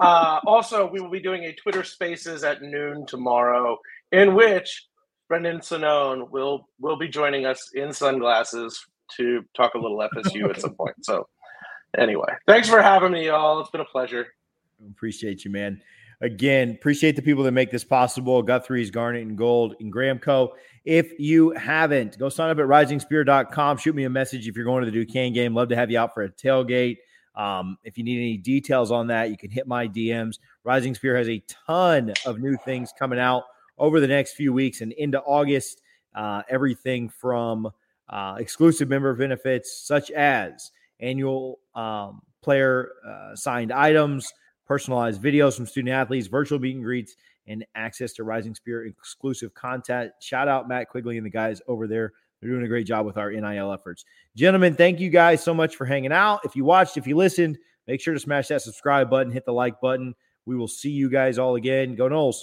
Uh, also, we will be doing a Twitter Spaces at noon tomorrow, in which Brendan Sonnone will will be joining us in sunglasses to talk a little FSU at some point. So, anyway, thanks for having me, y'all. It's been a pleasure. Appreciate you, man. Again, appreciate the people that make this possible. Guthrie's, Garnet, and Gold, and Gramco If you haven't, go sign up at risingspear.com. Shoot me a message if you're going to the Duquesne game. Love to have you out for a tailgate. Um, if you need any details on that, you can hit my DMs. Rising Spear has a ton of new things coming out over the next few weeks and into August. Uh, everything from uh, exclusive member benefits, such as annual um, player uh, signed items, personalized videos from student athletes, virtual meet and greets, and access to Rising Spear exclusive content. Shout out Matt Quigley and the guys over there. They're doing a great job with our NIL efforts. Gentlemen, thank you guys so much for hanging out. If you watched, if you listened, make sure to smash that subscribe button, hit the like button. We will see you guys all again. Go Noles.